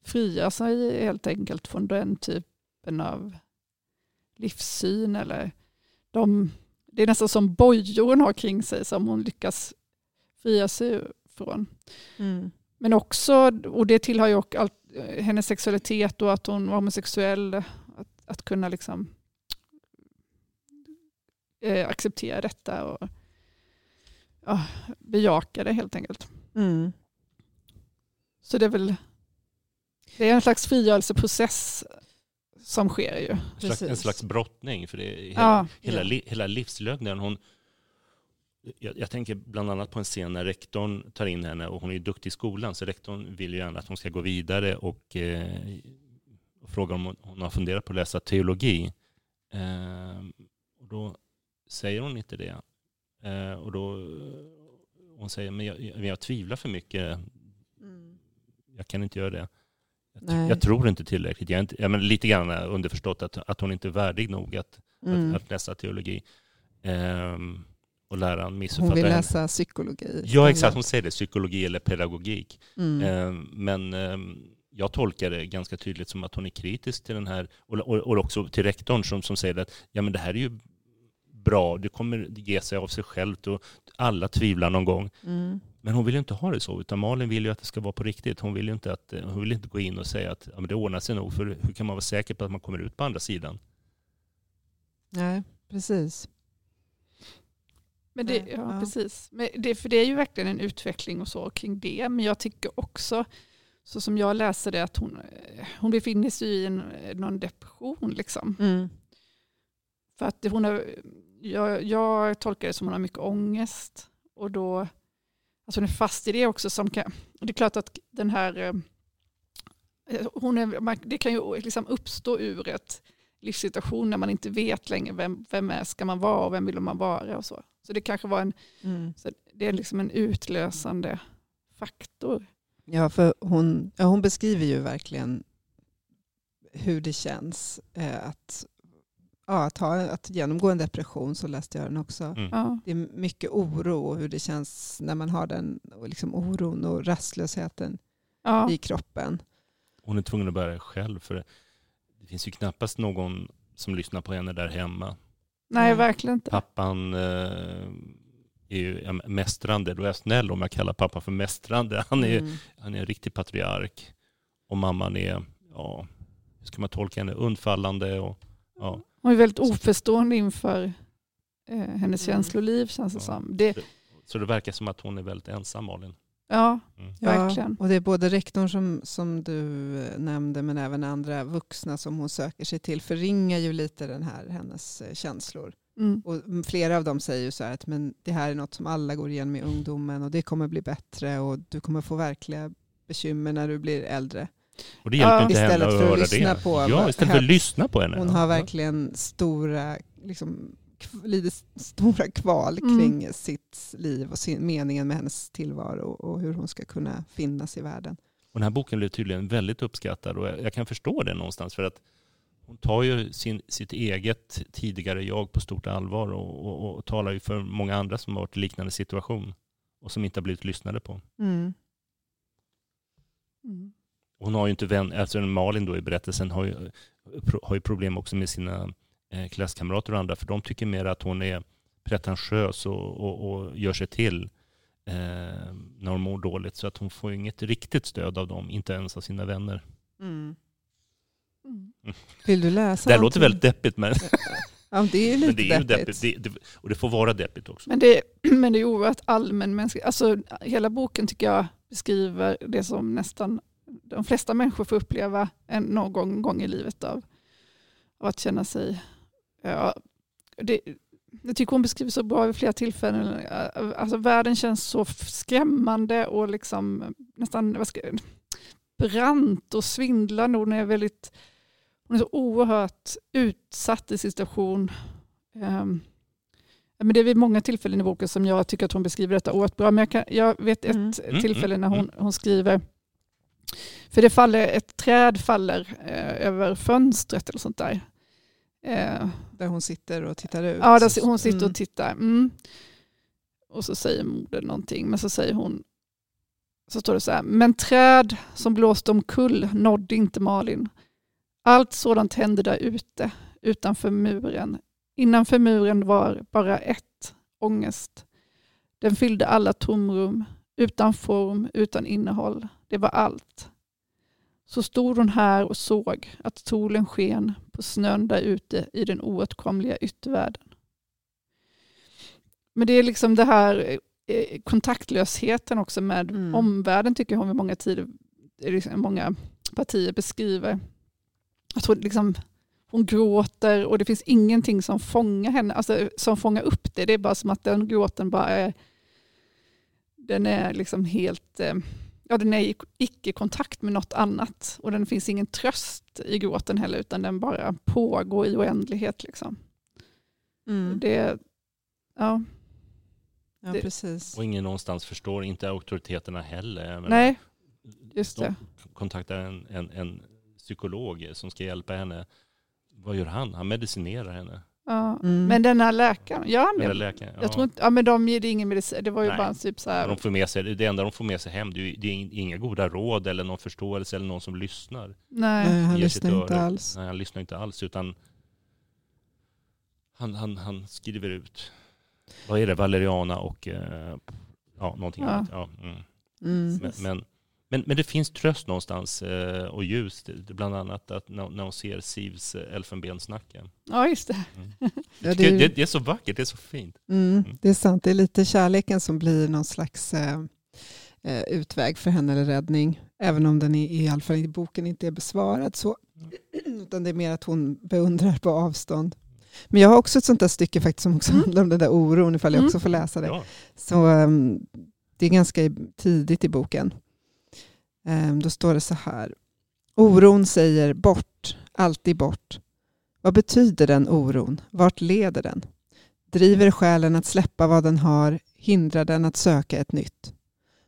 Frigör sig helt enkelt från den typen av livssyn. Eller de, det är nästan som bojor hon har kring sig som hon lyckas fria sig från. Mm. Men också, och det tillhör ju också allt, hennes sexualitet och att hon var homosexuell, att, att kunna liksom eh, acceptera detta och ja, bejaka det helt enkelt. Mm. Så det är väl det är en slags frigörelseprocess som sker ju. En slags brottning, för det är hela, ja, hela, hela livslögnen. Hon, jag, jag, tänker bland annat på en scen när rektorn tar in henne och hon är duktig i skolan så rektorn vill ju gärna att hon ska gå vidare och, eh, och frågar om hon, hon, har funderat på att läsa teologi. Eh, och då säger hon inte det. Eh, och då hon säger men jag, jag, jag tvivlar för mycket. Mm. Jag kan inte göra det. Jag, jag, tror inte tillräckligt. Jag är inte, men lite grann underförstått att, att hon inte är värdig nog att, mm. att, att läsa teologi. Um, och läraren missuppfattar Hon vill läsa henne. psykologi. Ja, exakt. Hon säger det, psykologi eller pedagogik. Mm. Ehm, men ehm, jag tolkar det ganska tydligt som att hon är kritisk till den här, och, också till rektorn som, som säger att ja, men det här är ju bra, det kommer ge sig av sig självt och alla tvivlar någon gång. Mm. Men hon vill ju inte ha det så, utan Malin vill ju att det ska vara på riktigt. Hon vill ju inte, att, hon vill inte gå in och säga att ja, men det ordnar sig nog, för hur kan man vara säker på att man kommer ut på andra sidan? Nej, precis. Men det, ja, ja. precis. Men det, för det är ju verkligen en utveckling och så kring det. Men jag tycker också, så som jag läser det, att hon, hon befinner sig i en, någon depression. Liksom. Mm. För att hon har, jag, jag tolkar det som att hon har mycket ångest. Och då, alltså hon är fast i det också. Som kan, det är klart att den här, eh, hon är, det kan ju liksom uppstå ur ett livssituation när man inte vet längre vem, vem är, ska man vara och vem vill man vara och så. Så det kanske var en, mm. det är liksom en utlösande faktor. Ja, för hon, ja, hon beskriver ju verkligen hur det känns eh, att, ja, att, ha, att genomgå en depression, så läste jag den också. Mm. Det är mycket oro och hur det känns när man har den liksom oron och rastlösheten ja. i kroppen. Hon är tvungen att bära det själv, för det finns ju knappast någon som lyssnar på henne där hemma Nej, verkligen inte. Pappan eh, är ju mästrande, då är jag snäll om jag kallar pappan för mästrande. Han är, Mm. han är en riktig patriark. Och mamman är, ja, hur ska man tolka henne, undfallande och ja. Hon är väldigt oförstående inför eh, hennes Mm. känsloliv känns det Ja. som. Det, Så det verkar som att hon är väldigt ensam Malin. Ja, Mm. Verkligen. Ja, och det är både rektorn som, som du eh, nämnde men även andra vuxna som hon söker sig till förringar ju lite den här, hennes eh, känslor. mm, Och flera av dem säger ju så här att men det här är något som alla går igenom i ungdomen och det kommer bli bättre och du kommer få verkliga bekymmer när du blir äldre. Och det hjälper Ja. inte henne Istället att höra lyssna det. på ja, istället för att lyssna på henne. Hon har verkligen stora, liksom, lider stora kval Mm. kring sitt liv och sin, meningen med hennes tillvaro och hur hon ska kunna finnas i världen. Och den här boken blev tydligen väldigt uppskattad och jag, jag kan förstå det någonstans för att hon tar ju sin, sitt eget tidigare jag på stort allvar och, och, och talar ju för många andra som har varit i liknande situation och som inte har blivit lyssnade på. Mm. mm, Hon har ju inte vän, alltså Malin då i berättelsen har ju, har ju problem också med sina klasskamrater och andra för de tycker mer att hon är pretentiös och, och, och gör sig till eh, när hon mår dåligt så att hon får inget riktigt stöd av dem, inte ens av sina vänner. Mm. mm. Vill du läsa Det här låter väldigt deppigt men, Ja, det är ju lite men det är ju deppigt. deppigt. Det, det, och det får vara deppigt också. Men det, men det är oerhört allmänmänskligt. Alltså, hela boken tycker jag beskriver det som nästan de flesta människor får uppleva en, någon gång, gång i livet av, av att känna sig... Ja, det, jag tycker hon beskriver så bra vid flera tillfällen. Alltså, världen känns så skrämmande och liksom nästan vad ska, brant och svindlande. Hon är, väldigt, hon är så oerhört utsatt i situation. Um, Men det är vid många tillfällen i boken som jag tycker att hon beskriver detta oerhört bra. Men jag, kan, jag vet ett Mm. Mm, tillfälle när mm, hon, hon skriver, för det faller, ett träd faller eh, över fönstret eller sånt där. Eh, Där hon sitter och tittar ut. ja, där hon sitter Mm. och tittar. Mm. Och så säger modern någonting, men så säger hon, så står det så här, men träd som blåste omkull nådde inte Malin. Allt sådant hände där ute, utanför muren. Innanför muren var bara ett, ångest. Den fyllde alla tomrum, utan form, utan innehåll. Det var allt. Så stod hon här och såg att solen sken på snön där ute i den oåtkomliga yttervärlden. Men det är liksom det här eh, kontaktlösheten också med Mm. omvärlden tycker hon vid många tider, eh, liksom många partier beskriver. Att hon, liksom, hon gråter och det finns ingenting som fångar henne, alltså, som fångar upp det. Det är bara som att den gråten bara är, den är liksom helt, eh, ja den är i icke-kontakt med något annat. Och den finns ingen tröst i gråten heller, utan den bara pågår i oändlighet. Liksom. Mm. Det, ja, Ja, det- precis. Och ingen någonstans förstår, inte auktoriteterna heller. Menar, nej, just de det. kontaktar en, en, en psykolog som ska hjälpa henne. Vad gör han? Han medicinerar henne. Ja. Mm. Men den här läkaren, gör han det? läkaren. Ja. Jag tror inte, ja men de ger det ingen medicin, det var ju Nej. bara en typ så här, de får med sig, det enda de får med sig hem, det är, det är inga goda råd eller någon förståelse eller någon som lyssnar. nej. Nej, han lyssnar inte alls. Nej, han lyssnar inte alls utan han, han, han skriver ut, vad är det, valeriana och eh, ja, någonting Ja. annat. Ja, mm. Mm. men, men, men, men det finns tröst någonstans eh, och ljus, bland annat att när, när hon ser Sivs eh, elfenbensnacke. Ja just det. Mm. Ja, det, är, det, det är så vackert, det är så fint. mm, det är sant, det är lite kärleken som blir någon slags eh, eh, utväg för henne eller räddning. Även om den i, i alla fall i boken inte är besvarad så. Utan det är mer att hon beundrar på avstånd. Men jag har också ett sånt där stycke faktiskt som också Mm. handlar om den där oron ifall jag Mm. också får läsa det. Ja. Så um, det är ganska tidigt i boken. Ehm, då står det så här. Oron säger bort, alltid bort. Vad betyder den oron? Vart leder den? Driver själen att släppa vad den har, hindrar den att söka ett nytt.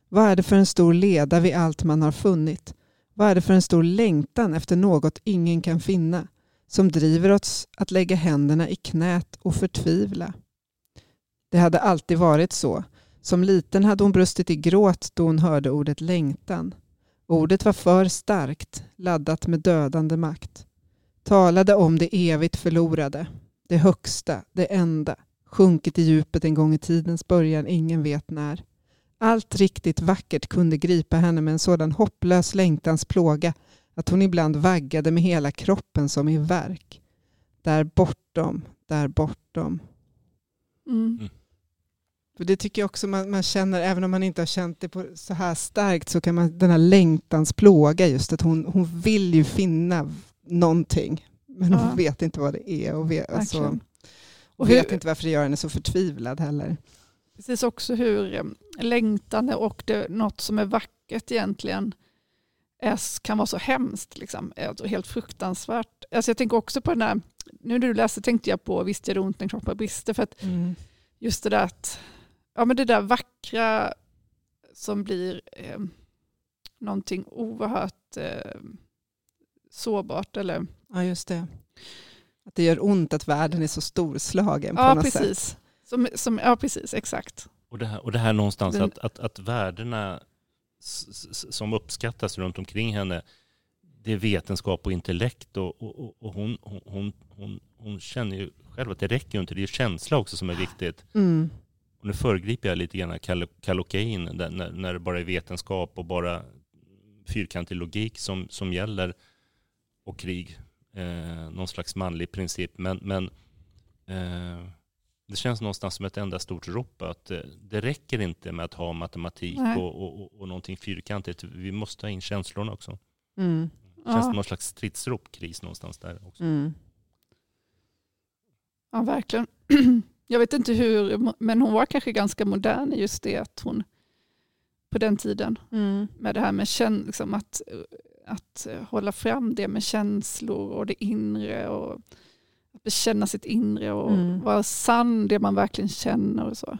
Vad är det för en stor leda vid allt man har funnit? Vad är det för en stor längtan efter något ingen kan finna som driver oss att lägga händerna i knät och förtvivla? Det hade alltid varit så. Som liten hade hon brustit i gråt då hon hörde ordet längtan. Ordet var för starkt, laddat med dödande makt. Talade om det evigt förlorade. det högsta, det enda, sjunkit i djupet en gång i tidens början, ingen vet när. Allt riktigt vackert kunde gripa henne med en sådan hopplös längtans plåga att hon ibland vaggade med hela kroppen som i verk. Där bortom, där bortom. Mm. Det tycker jag också man, man känner, även om man inte har känt det på så här starkt, så kan man den här längtans plåga just att hon, hon vill ju finna någonting. Men hon Ja. vet inte vad det är och vet, alltså, Verkligen. och hur- vet inte varför det gör henne så förtvivlad heller. Precis också hur eh, längtande och det, något som är vackert egentligen är, kan vara så hemskt. Liksom, Är helt fruktansvärt. Alltså jag tänker också på den där, nu när du läste tänkte jag på Visst gör det ont när kroppen brister. För att just det där att, ja men det där vackra som blir eh, någonting oerhört eh, sårbart. Eller, Ja, just det. Att det gör ont att världen är så storslagen på ja något precis. sätt. Som, som, ja precis, exakt. Och det här, och det här någonstans Den- att, att, att värdena som uppskattas runt omkring henne, det är vetenskap och intellekt och, och, och- och hon, hon, hon, hon, hon känner ju själv att det räcker ju inte. Det är ju känsla också som är viktigt. Mm. Och nu föregriper jag lite grann Kal- Kallocain, när, när det bara är vetenskap och bara fyrkantig logik som, som gäller och krig. Eh, någon slags manlig princip. Men, men eh, det känns någonstans som ett enda stort rop att eh, det räcker inte med att ha matematik Nej. och, och, och, och någonting fyrkantigt. Vi måste ha in känslorna också. Mm. Det känns Ja. som någon slags stridsrop, kris någonstans där också. Mm. Ja, verkligen. Jag vet inte hur, men hon var kanske ganska modern i just det att hon på den tiden Mm. med det här med kän, liksom att, att hålla fram det med känslor och det inre och att bekänna sitt inre och Mm. vara sann det man verkligen känner och så.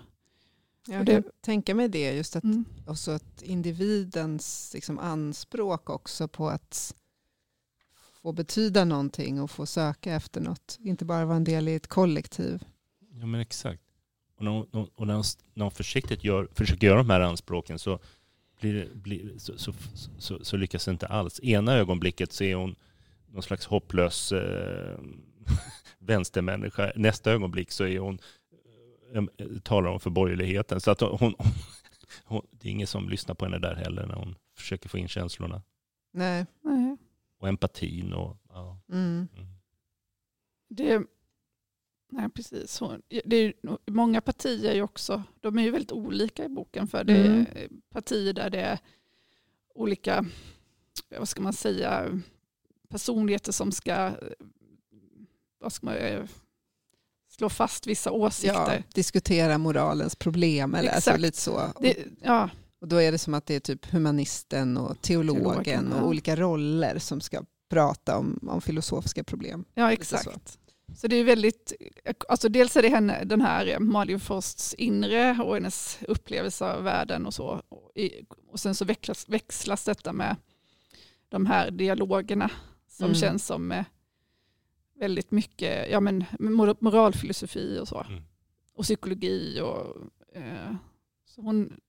Jag kan tänka mig det, just att, Mm. också att individens liksom, anspråk också på att få betyda någonting och få söka efter något. Inte bara vara en del i ett kollektiv. Ja men exakt. Och när hon, och när hon, när hon försiktigt gör, försöker göra de här anspråken så, blir blir, så, så, så, så lyckas det inte alls. Ena ögonblicket så är hon någon slags hopplös eh, vänstermänniska. Nästa ögonblick så är hon, eh, talar hon för borgerligheten. Så att hon, hon, hon, det är ingen som lyssnar på henne där heller när hon försöker få in känslorna. Nej. Nej. Och empatin och ja. Mm. Mm. Det, nej, precis. Hon, det är, många partier är ju också, de är ju väldigt olika i boken. För det Mm. är partier där det är olika, vad ska man säga, personligheter som ska, vad ska man, eh, slå fast vissa Ja, åsikter. diskutera moralens problem. Eller, alltså, lite så. Det, ja, Och då är det som att det är typ humanisten och teologen, Teologen, ja. och olika roller som ska prata om, om filosofiska problem. ja, exakt. Så det är väldigt, alltså dels är det henne, den här Malin Frosts inre och hennes upplevelse av världen och så. Och, sen så växlas, växlas detta med de här dialogerna som Mm. känns som eh, väldigt mycket ja, men, mor- moralfilosofi och så. Mm. Och psykologi och eh, så hon,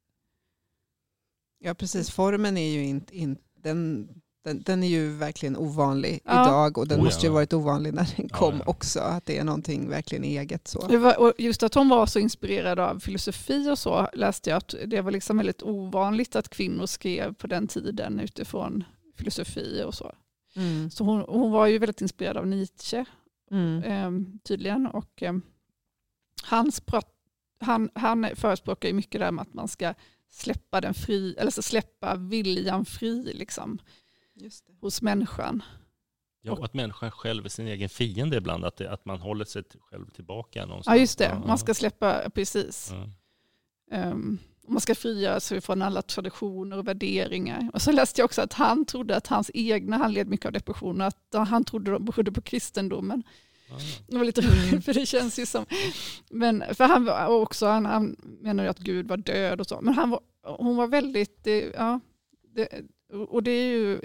Ja, precis. Formen är ju inte... In, den, den, den är ju verkligen ovanlig Ja. idag och den Oh, måste ju ja. varit ovanlig när den Ja, kom ja. också. Att det är någonting verkligen eget. Så. var, och just att hon var så inspirerad av filosofi och så läste jag att det var liksom väldigt ovanligt att kvinnor skrev på den tiden utifrån filosofi och så. Mm. Så hon, hon var ju väldigt inspirerad av Nietzsche Mm. eh, tydligen. Och, eh, hans prat, han, han förespråkar ju mycket det här med att man ska släppa, den fri, eller så släppa viljan fri liksom. Hos människan. Ja, och att människan själv är sin egen fiende ibland. Att, det, att man håller sig själv tillbaka någonstans. Ja just det, man ska släppa, precis. ja. Um, man ska frigöra sig från alla traditioner och värderingar. Och så läste jag också att han trodde att hans egna, han led mycket av depressioner, att han trodde de berodde på kristendomen. Ja. Det var lite Mm. roligt för det känns ju som, men för han var också, han, han menar ju att Gud var död och så, men han var, hon var väldigt, det, ja, det, och det är ju,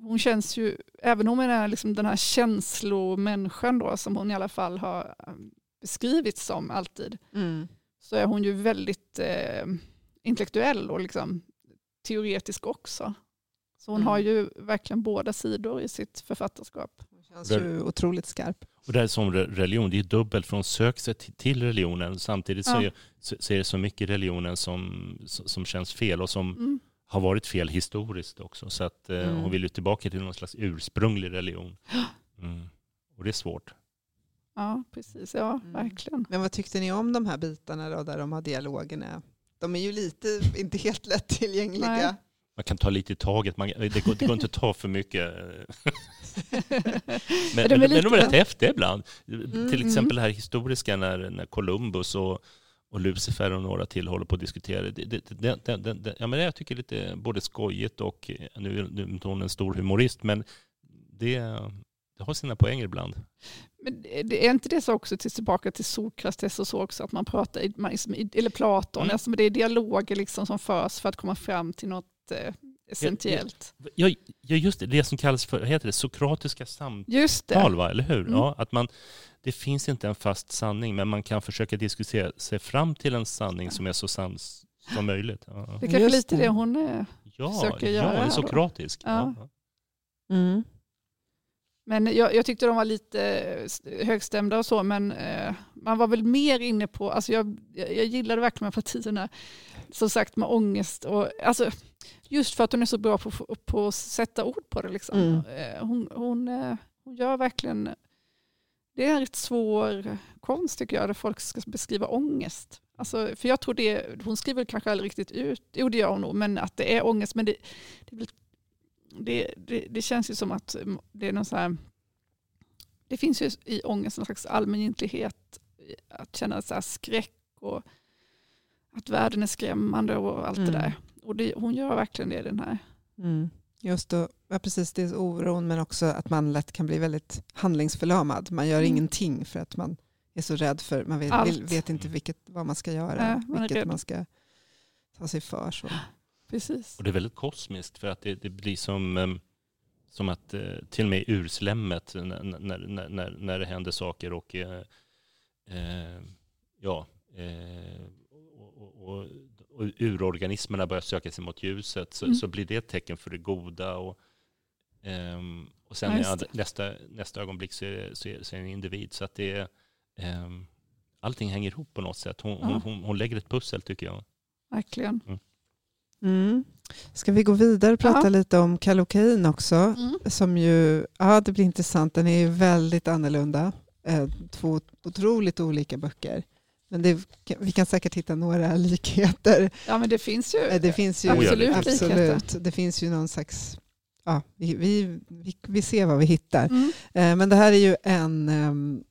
hon känns ju, även om hon är liksom den här känslomänniskan då, som hon i alla fall har um, beskrivits som alltid, Mm. så är hon ju väldigt eh, intellektuell och liksom teoretisk också. Så hon Mm. har ju verkligen båda sidor i sitt författarskap. Känns Där- ju otroligt skarp. Och det är som re- religion, det är dubbelt från sök sig till- religionen. Samtidigt så, Ja. är, så, så är det så mycket i religionen som, som känns fel och som Mm. Har varit fel historiskt också. Så att eh, Mm. hon vill ju tillbaka till någon slags ursprunglig religion. Mm. Och det är svårt. Ja, precis. Ja, Mm. verkligen. Men vad tyckte ni om de här bitarna då, där de har dialogerna? De är ju lite, inte helt lättillgängliga. Nej. Man kan ta lite i taget, man, det, går, det går inte att ta för mycket. Men, men, men de är rätt häftiga ibland. Mm, Till exempel det här historiska när, när Columbus och, och Lucifer och några till håller på att diskutera. Det, det, det, det, ja, men det jag tycker lite både skojigt och, eh, nu nu är hon en stor humorist, men det, det har sina poänger ibland. Men det är inte det så också till, tillbaka till Sokrates och så också, att man pratar, man, liksom eller Platon, Mm. alltså det är dialoger liksom som förs för att komma fram till något eh, essentiellt. Ja, ja, just det, det som kallas för, heter det, sokratiska samtal, Just det. va? eller hur? Mm. Ja, att man, det finns inte en fast sanning, men man kan försöka diskutera sig fram till en sanning som är så sann som möjligt. Ja, Det är kanske lite det. hon är. ja, försöker ja göra här en sokratisk. Ja. Ja. Mm. Men jag, jag tyckte de var lite eh, högstämda och så, men eh, man var väl mer inne på, alltså jag, jag jag gillade verkligen partierna, som sagt med ångest och alltså, just för att hon är så bra på, på att sätta ord på det. Liksom. Mm. Eh, Hon, hon, eh, hon gör verkligen, det är ett svår konst tycker jag, där folk ska beskriva ångest. Alltså, för jag tror det, hon skriver kanske aldrig riktigt ut, jo det gör hon nog, men att det är ångest, men det, det, det, det, känns ju som att det är någon så här, det finns ju i ångest en slags allmängiltighet, att känna så här skräck och att världen är skrämmande och allt Mm. det där. Och det, hon gör verkligen det den här. Mm. Just då, ja, precis, det är oron men också att man lätt kan bli väldigt handlingsförlamad. Man gör Mm. ingenting för att man är så rädd för, man vet, vill, vet inte vilket, vad man ska göra, Nej, man vilket man ska ta sig för. Så. Precis. Och det är väldigt kosmiskt för att det, det blir som, em, som att eh, till och med ur slemmet när, när, när, när, när det händer saker och eh, eh, ja, eh, och, och, urorganismerna börjar söka sig mot ljuset så, Mm. så blir det ett tecken för det goda. Och, ehm, och sen Ja, nästa, nästa ögonblick så är, det, så, är, så är det en individ. Så att det är, ehm, allting hänger ihop på något sätt. Hon, Ja. hon, hon, hon lägger ett pussel tycker jag. Verkligen. Mm. Ska vi gå vidare och prata Ja. lite om Kallocain också? Mm. Som ju, ja det blir intressant, den är ju väldigt annorlunda. Eh, Två otroligt olika böcker. Men det, vi kan säkert hitta några likheter. Ja men det finns ju. Eh, Det finns ju Absolut absolut, likheter. det finns ju någon slags, ja, vi, vi, vi, ser vad vi hittar. Mm. Eh, Men det här är ju en em,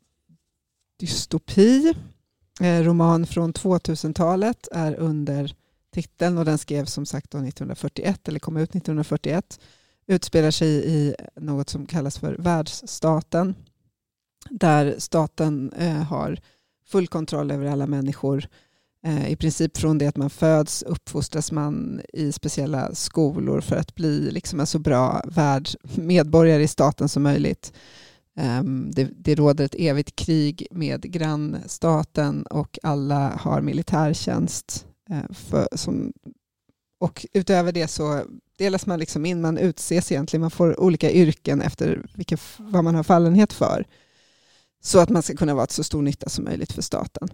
dystopi. Eh, roman från 2000-talet är under titeln och den skrevs som sagt då 1941 eller kom ut 1941. Utspelar sig i något som kallas för världsstaten. Där staten eh, har full kontroll över alla människor. Eh, I princip från det att man föds uppfostras man i speciella skolor för att bli liksom en så bra värld, medborgare i staten som möjligt. Ehm, det, det råder ett evigt krig med grannstaten och alla har militärtjänst. Eh, för, som, och utöver det så delas man liksom in, man utses egentligen, man får olika yrken efter vilka, vad man har fallenhet för. Så att man ska kunna vara till så stor nytta som möjligt för staten.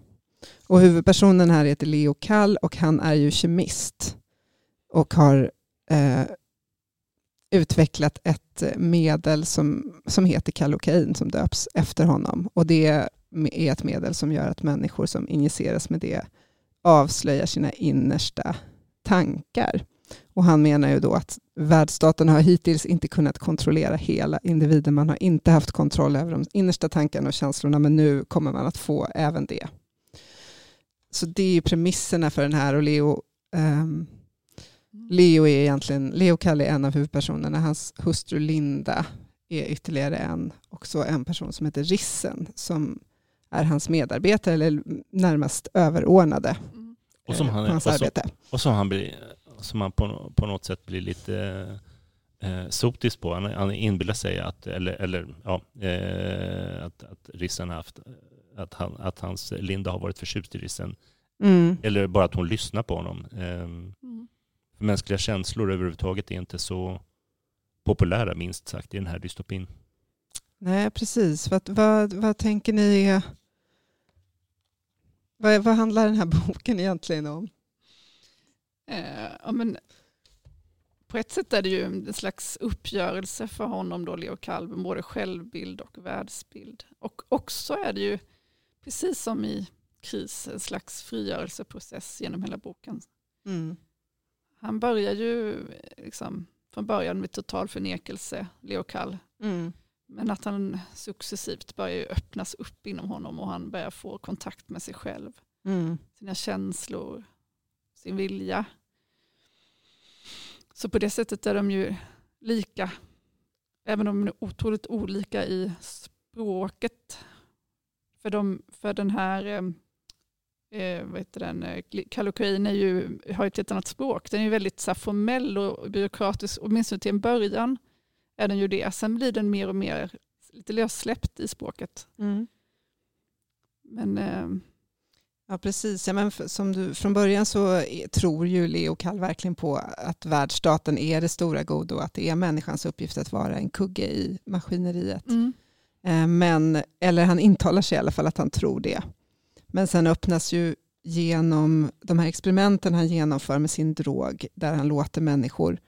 Och huvudpersonen här heter Leo Kall och han är ju kemist och har eh, utvecklat ett medel som, som heter Kallocain som döps efter honom. Och det är ett medel som gör att människor som injiceras med det avslöjar sina innersta tankar. Och han menar ju då att världsstaten har hittills inte kunnat kontrollera hela individen. Man har inte haft kontroll över de innersta tankarna och känslorna men nu kommer man att få även det. Så det är ju premisserna för den här och Leo ehm, Leo är egentligen, Leo Kalle är en av huvudpersonerna. Hans hustru Linda är ytterligare en. Och så en person som heter Rissen som är hans medarbetare eller närmast överordnade Mm. Och som han, hans och som, arbete. Och som han, blir, som han på, på något sätt blir lite eh, sotisk på. Han, han inbillar sig att, eller, eller ja, eh, att, att Rissen har haft, att, han, att hans Linda har varit förtjust i Rissen. Mm. Eller bara att hon lyssnar på honom. Eh, Mm. mänskliga känslor överhuvudtaget är inte så populära minst sagt i den här dystopin. Nej, precis. Vad, vad, vad tänker ni. Vad, vad handlar den här boken egentligen om? Eh, ja, men på ett sätt är det ju en slags uppgörelse för honom, då, Leo Kalben, både självbild och världsbild. Och också är det ju, precis som i kris, en slags frigörelseprocess genom hela boken. Mm. Han börjar ju liksom, från början med total förnekelse, Leo Kall. Mm. Men att han successivt börjar öppnas upp inom honom och han börjar få kontakt med sig själv, Mm. sina känslor, sin vilja. Så på det sättet är de ju lika, även om de är otroligt olika i språket. För, de, för den här eh, eh, vad heter den, eh, Kallocain är ju, har ju ett helt annat språk. Den är ju väldigt så här, formell och byråkratisk, åtminstone till en början är den ju det. Sen blir den mer och mer lite lössläppt i språket. Mm. Men eh, Ja, precis. Ja, men som du, från början så är, tror ju Leo Kall verkligen på att världsstaten är det stora goda och att det är människans uppgift att vara en kugge i maskineriet. mm, Eh, Men, eller han intalar sig i alla fall att han tror det. Men sen öppnas ju genom de här experimenten han genomför med sin drog, där han låter människor,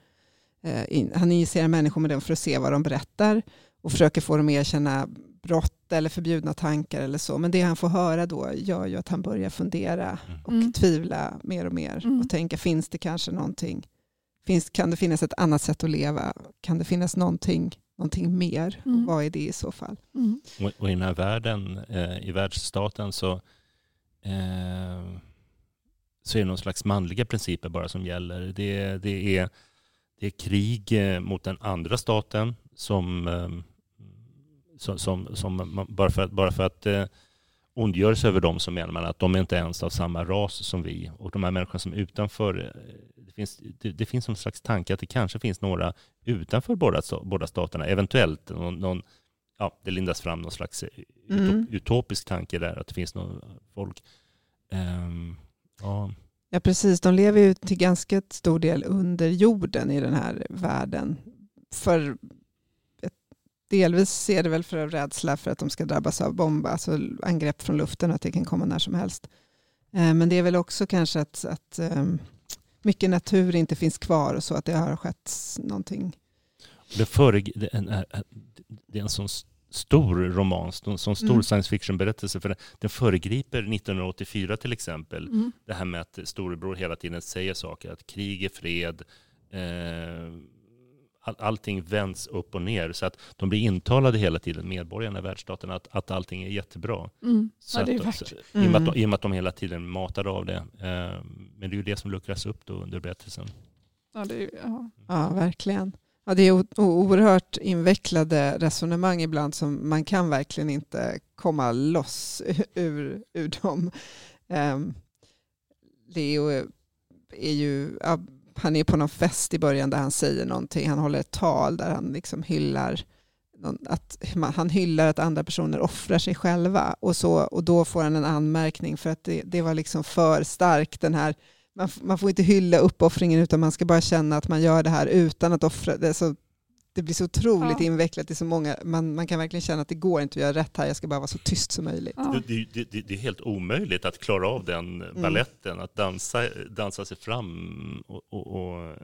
eh, han injicerar människor med den för att se vad de berättar och försöker få dem att erkänna brott eller förbjudna tankar eller så. Men det han får höra då gör ju att han börjar fundera och Mm. tvivla mer och mer Mm. och tänka, finns det kanske någonting, finns, kan det finnas ett annat sätt att leva? Kan det finnas någonting, någonting mer? Mm. Och vad är det i så fall? mm, Och, och i den här världen, eh, i världsstaten så, eh, så är det någon slags manliga principer bara som gäller. Det, det, är, det är krig eh, mot den andra staten som, eh, som, som, som bara för att, bara för att eh, ondgöra sig över dem så menar man att de är inte ens av samma ras som vi. Och de här människorna som är utanför, eh, det finns, det, det finns någon slags tanke att det kanske finns några utanför båda, båda staterna, eventuellt någon, någon ja, det lindas fram någon slags eh, Mm. utop, utopisk tanke där, att det finns någon folk. Ehm, ja, Ja precis, de lever ju till ganska stor del under jorden i den här världen. För delvis är det väl för rädsla för att de ska drabbas av bomb, alltså angrepp från luften, att det kan komma när som helst. Eh, Men det är väl också kanske att, att eh, mycket natur inte finns kvar och så, att det har skett någonting. det, föreg- det, är en, det är en sån stor roman, en sån stor Mm. science fiction-berättelse, för den föregriper 1984 till exempel. mm, Det här med att storebror hela tiden säger saker, att krig är fred, eh, all, allting vänds upp och ner. Så att de blir intalade hela tiden, medborgarna i världsstaten, att, att allting är jättebra. mm. Så Ja, det är att, så, verkligen. i, och med att Mm. de, I och med att de hela tiden matar av det. Eh, men det är ju det som luckras upp då under berättelsen. Ja, det är, ju- ja. Ja, verkligen. Ja, det är oerhört invecklade resonemang ibland som man kan verkligen inte komma loss ur, ur dem. Um, Leo är- ju, han är på någon fest i början där han säger någonting. Han håller ett tal där han liksom hyllar att han hyllar att andra personer offrar sig själva och, så, och då får han en anmärkning för att det, det var liksom för starkt den här man, man får inte hylla uppoffringen utan man ska bara känna att man gör det här utan att offra. Det, så, det blir så otroligt Ja. invecklat. Det är så många, man, man kan verkligen känna att det går inte att göra rätt här. Jag ska bara vara så tyst som möjligt. Ja. Det, det, det, det är helt omöjligt att klara av den balletten, att dansa, dansa sig fram och, och, och,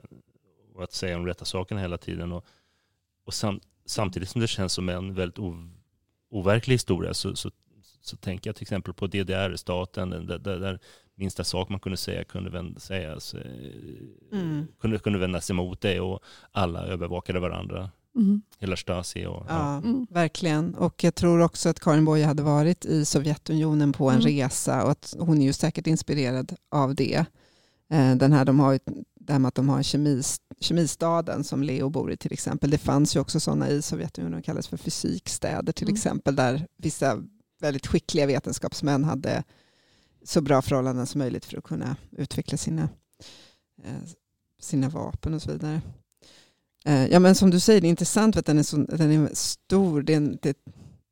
och att säga de rätta sakerna hela tiden. Och, och sam, samtidigt som det känns som en väldigt o, overklig historia så, så, så tänker jag till exempel på DDR-staten, där, där, där minsta sak man kunde säga kunde vända, sägas, eh, Mm. kunde, kunde vändas emot det och alla övervakade varandra. Mm. Hela Stasi och... Ja, Mm. verkligen. Och jag tror också att Karin Boye hade varit i Sovjetunionen på en Mm. resa och att hon är ju säkert inspirerad av det. Eh, Den här, de har ju, det här med att de har en kemis, kemistaden som Leo bor i till exempel. Det fanns ju också sådana i Sovjetunionen, de kallas för fysikstäder till Mm. exempel, där vissa väldigt skickliga vetenskapsmän hade så bra förhållanden som möjligt för att kunna utveckla sina, eh, sina vapen och så vidare. Eh, ja, men som du säger, det är intressant för att den är, så, den är stor. Det är, en, det,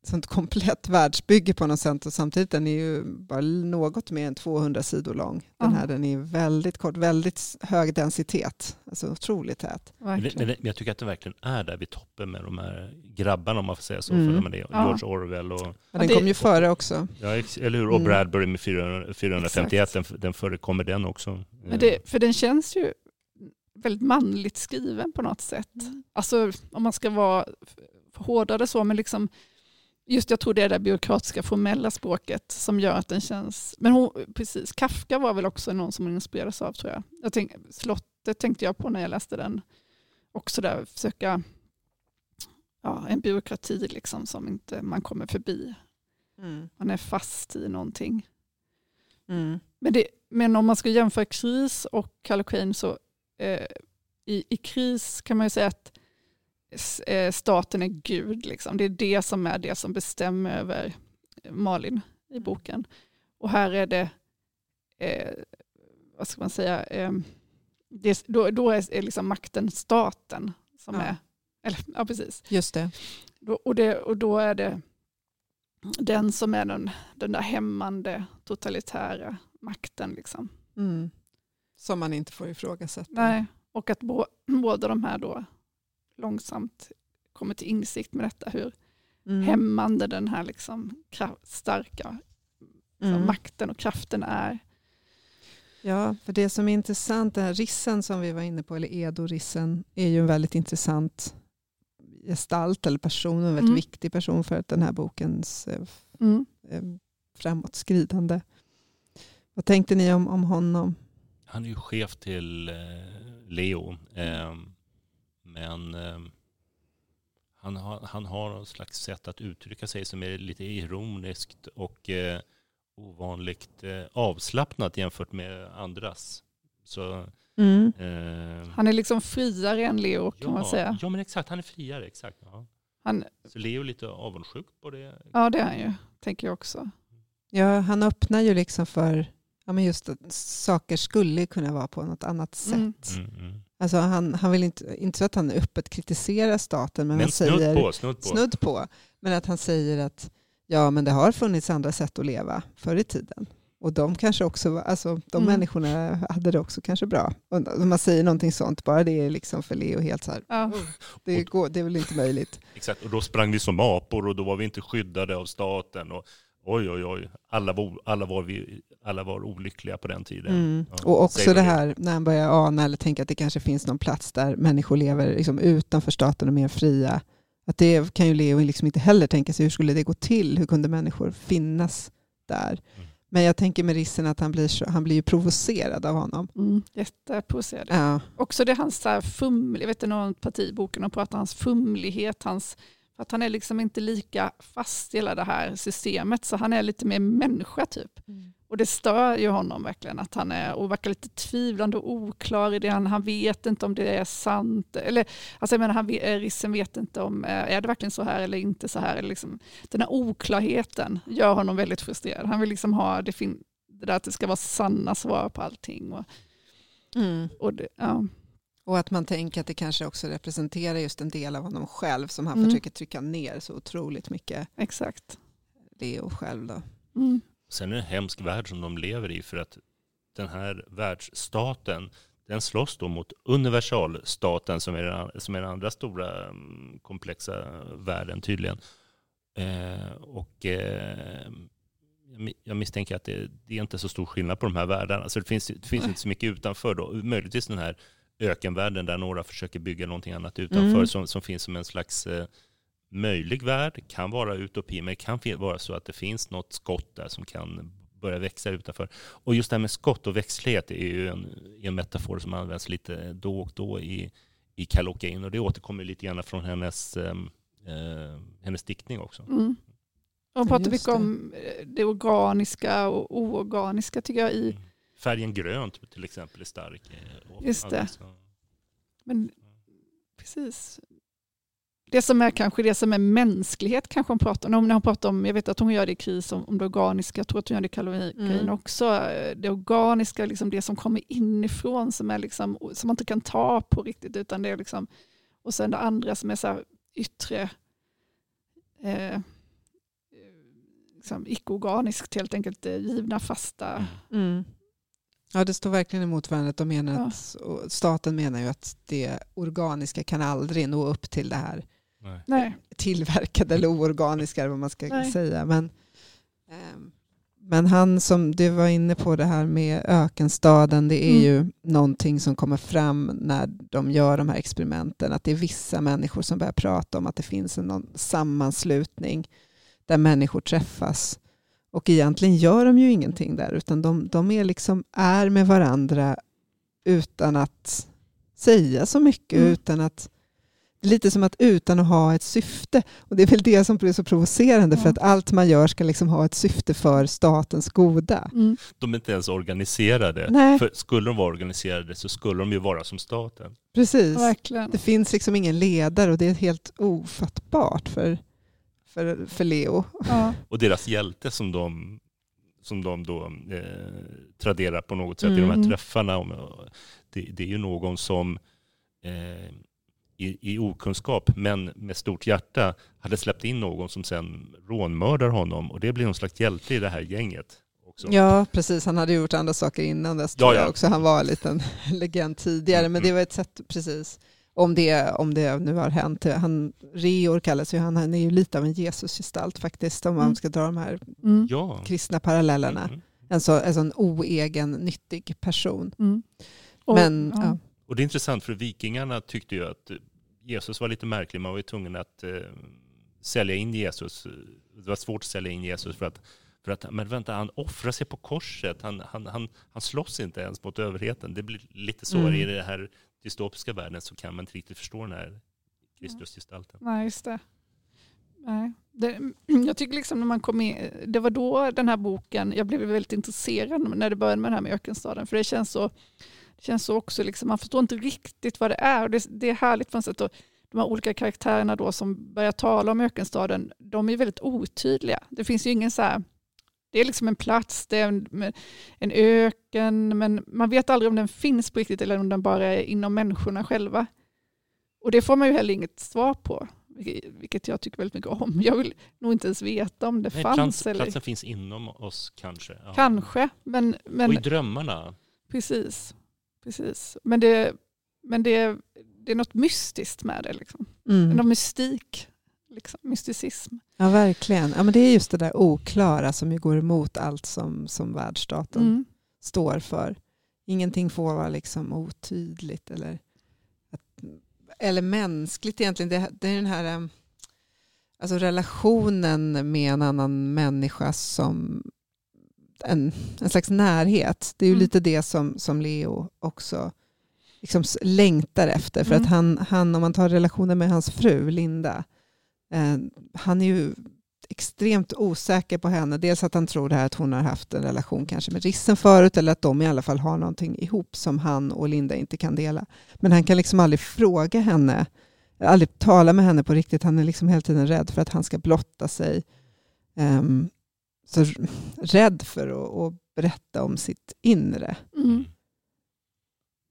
sånt komplett världsbygge på något sätt och samtidigt den är ju bara något mer än 200 sidor lång. Den här den är väldigt kort, väldigt hög densitet, alltså otroligt tät. Men, men jag tycker att den verkligen är där vid toppen med de här grabbarna om man får säga så. Mm. För det, George ja. Orwell och... Ja, den kom ju före också. Ja, eller hur? Och mm. Bradbury med 400, 451, den, den förekommer den också. Men det, för den känns ju väldigt manligt skriven på något sätt. Mm. Alltså om man ska vara hårdare så, men liksom Just jag tror det är det byråkratiska formella språket som gör att den känns... Men hon, precis, Kafka var väl också någon som hon inspirerades av tror jag. jag tänk, slottet tänkte jag på när jag läste den. Också där försöka... Ja, en byråkrati liksom som inte man kommer förbi. Mm. Man är fast i någonting. Mm. Men, det, men om man ska jämföra kris och Kallocain så eh, i, i kris kan man ju säga att staten är Gud. Liksom. Det är det som är det som bestämmer över Malin i mm. boken. Och här är det, eh, vad ska man säga, eh, det, då, då är, liksom makten staten som ja. är, eller ja precis. Just det. Och, det. och då är det den som är den, den där hämmande totalitära makten. Liksom. Mm. Som man inte får ifrågasätta. Nej, och att bo, båda de här då långsamt kommer till insikt med detta, hur mm. hämmande den här liksom starka mm. makten och kraften är. Ja, för det som är intressant, den här rissen som vi var inne på, eller Edo-rissen, är ju en väldigt intressant gestalt eller person, en väldigt mm. viktig person för den här bokens eh, mm. Eh, framåtskridande. Vad tänkte ni om, om honom? Han är ju chef till eh, Leo. Eh, men eh, han, har, han har någon slags sätt att uttrycka sig som är lite ironiskt och eh, ovanligt eh, avslappnat jämfört med andras. Så, mm. eh, han är liksom friare än Leo kan ja, man säga. Ja men exakt, han är friare. Exakt, ja. han, Så Leo är lite avundsjuk på det. Ja det är han ju, tänker jag också. Ja, han öppnar ju liksom för ja, men just att saker skulle kunna vara på något annat mm. sätt. Mm. Mm, mm. Alltså han, han vill inte, inte så att han öppet kritiserar staten, men, men han snudd säger, på, snudd på. snudd på. Men att han säger att ja, men det har funnits andra sätt att leva förr i tiden. Och de kanske också, alltså de mm. människorna hade det också kanske bra. Om man säger någonting sånt, bara det är liksom för Leo helt så här, ja. det, går, det är väl inte möjligt. Exakt, och då sprang vi som apor och då var vi inte skyddade av staten. Och oj, oj, oj, alla var, alla var, vi, alla var olyckliga på den tiden. Mm. Ja, och också det här när han börjar ana eller tänka att det kanske finns någon plats där människor lever liksom utanför staten och mer fria. Att det kan ju Leo liksom inte heller tänka sig. Hur skulle det gå till? Hur kunde människor finnas där? Mm. Men jag tänker med rissen att han blir, så, han blir ju provocerad av honom. Mm, jätteprovocerad. Ja. Också det hans fuml, jag vet inte någon partiboken, och pratar om hans fumlighet, hans att han är liksom inte lika fast i hela det här systemet, så han är lite mer människa typ. Mm. Och det stör ju honom verkligen att han är och verkar lite tvivlande och oklar i det. Han, han vet inte om det är sant. Eller, alltså jag menar, han, Rissen vet inte om, eh, är det verkligen så här eller inte så här. Liksom, den här oklarheten gör honom väldigt frustrerad. Han vill liksom ha det, fin, det där att det ska vara sanna svar på allting. Och, mm. och det, ja. Och att man tänker att det kanske också representerar just en del av honom själv som han mm. försöker trycka ner så otroligt mycket. Exakt. Leo själv då. Mm. Sen är det en hemsk värld som de lever i för att den här världsstaten den slåss då mot universalstaten som är den, som är den andra stora mm, komplexa världen tydligen. Eh, och eh, jag misstänker att det, det, är inte så stor skillnad på de här världarna. Så det finns, det finns inte så mycket utanför då. Möjligtvis den här ökenvärlden där några försöker bygga någonting annat utanför mm. som, som finns som en slags eh, möjlig värld. kan vara utopi, men det kan vara så att det finns något skott där som kan börja växa utanför. Och just det här med skott och växtlighet är ju en, en metafor som används lite då och då i, i Kallocain och det återkommer lite grann från hennes, eh, hennes diktning också. Mm. Hon pratar mycket om eh, det organiska och oorganiska tycker jag i mm färgen grönt till exempel är stark. Eh, Just det. Men precis. Det som är kanske det som är mänsklighet kanske hon pratar om. När hon pratar om, jag vet att hon gör det i kris om, om det organiska, jag tror att hon gör det i kalorin mm. också. Det organiska, liksom det som kommer inifrån som, är liksom, som man inte kan ta på riktigt. Utan det är liksom, och sen det andra som är så yttre, eh, liksom, icke-organiskt helt enkelt, eh, givna fasta. Mm. Ja, det står verkligen emot varandra. De menar Ja. att, staten menar ju att det organiska kan aldrig nå upp till det här Nej. Tillverkade eller oorganiska vad man ska Nej. säga. Men, ehm, men han som du var inne på det här med ökenstaden, det är Mm. ju någonting som kommer fram när de gör de här experimenten. Att det är vissa människor som börjar prata om att det finns en någon sammanslutning där människor träffas. Och egentligen gör de ju ingenting där, utan de, de är, liksom, är med varandra utan att säga så mycket, Mm. utan att lite som att utan att ha ett syfte. Och det är väl det som blir så provocerande, för Ja. att allt man gör ska liksom ha ett syfte för statens goda. Mm. De är inte ens organiserade. Nej. För skulle de vara organiserade så skulle de ju vara som staten. Precis. Verkligen. Det finns liksom ingen ledare och det är helt ofattbart för, för, för Leo. Ja. Och deras hjälte som de, som de då eh, traderar på något sätt i de här Mm. träffarna. Det, det är ju någon som eh, i, i okunskap men med stort hjärta hade släppt in någon som sen rånmördar honom och det blir någon slags hjälte i det här gänget. Också. Ja, precis. Han hade gjort andra saker innan dess. Ja, tror ja. jag också. Han var en liten legend tidigare, men Mm, det var ett sätt, precis. Om det, om det nu har hänt. Han, Reor kallas ju han. Han är ju lite av en Jesusgestalt faktiskt, om man Mm. ska dra de här Mm. Ja. kristna parallellerna. Mm. En, så, en sån oegen, nyttig person. Mm. Och- Men, ja. ja. Och det är intressant för vikingarna tyckte ju att Jesus var lite märklig. Man var ju tvungen att eh, sälja in Jesus. Det var svårt att sälja in Jesus för att, för att men vänta, han offrar sig på korset. Han, han, han, han slåss inte ens mot överheten. Det blir lite så Mm. i den här dystopiska världen så kan man inte riktigt förstå den här Kristusgestalten. Nej, just det. Nej. Det, jag tycker liksom när man kom in, det var då den här boken, jag blev väldigt intresserad när det började med den här med ökenstaden. För det känns så, det känns så också, liksom, man förstår inte riktigt vad det är. Och det, det är härligt på något sätt. Och de här olika karaktärerna då som börjar tala om ökenstaden, de är väldigt otydliga. Det finns ju ingen så här, det är liksom en plats, det är en, en öken, men man vet aldrig om den finns på riktigt eller om den bara är inom människorna själva. Och det får man ju heller inget svar på, vilket- jag tycker väldigt mycket om. Jag vill nog inte ens veta om det Nej, fanns. plats, eller, platsen finns inom oss kanske. Ja. Kanske, men, men Och i drömmarna. precis. precis. Men, det, men det, det är något mystiskt med det. Liksom. Mm. Någon mystik, liksom, mysticism. ja, verkligen. Ja, men det är just det där oklara som ju går emot allt som, som världsstaten Mm. står för. Ingenting får vara liksom otydligt eller, att, eller mänskligt egentligen. Det, det är den här em, alltså relationen med en annan människa som en, en slags närhet. Det är ju Mm. lite det som, som Leo också liksom längtar efter. För Mm. att han, han, om man tar relationen med hans fru Linda, eh, han är ju extremt osäker på henne. Dels att han tror det här att hon har haft en relation kanske med Rissen förut eller att de i alla fall har någonting ihop som han och Linda inte kan dela. Men han kan liksom aldrig fråga henne, aldrig tala med henne på riktigt. Han är liksom hela tiden rädd för att han ska blotta sig. Ehm, så rädd för att, att berätta om sitt inre. Mm.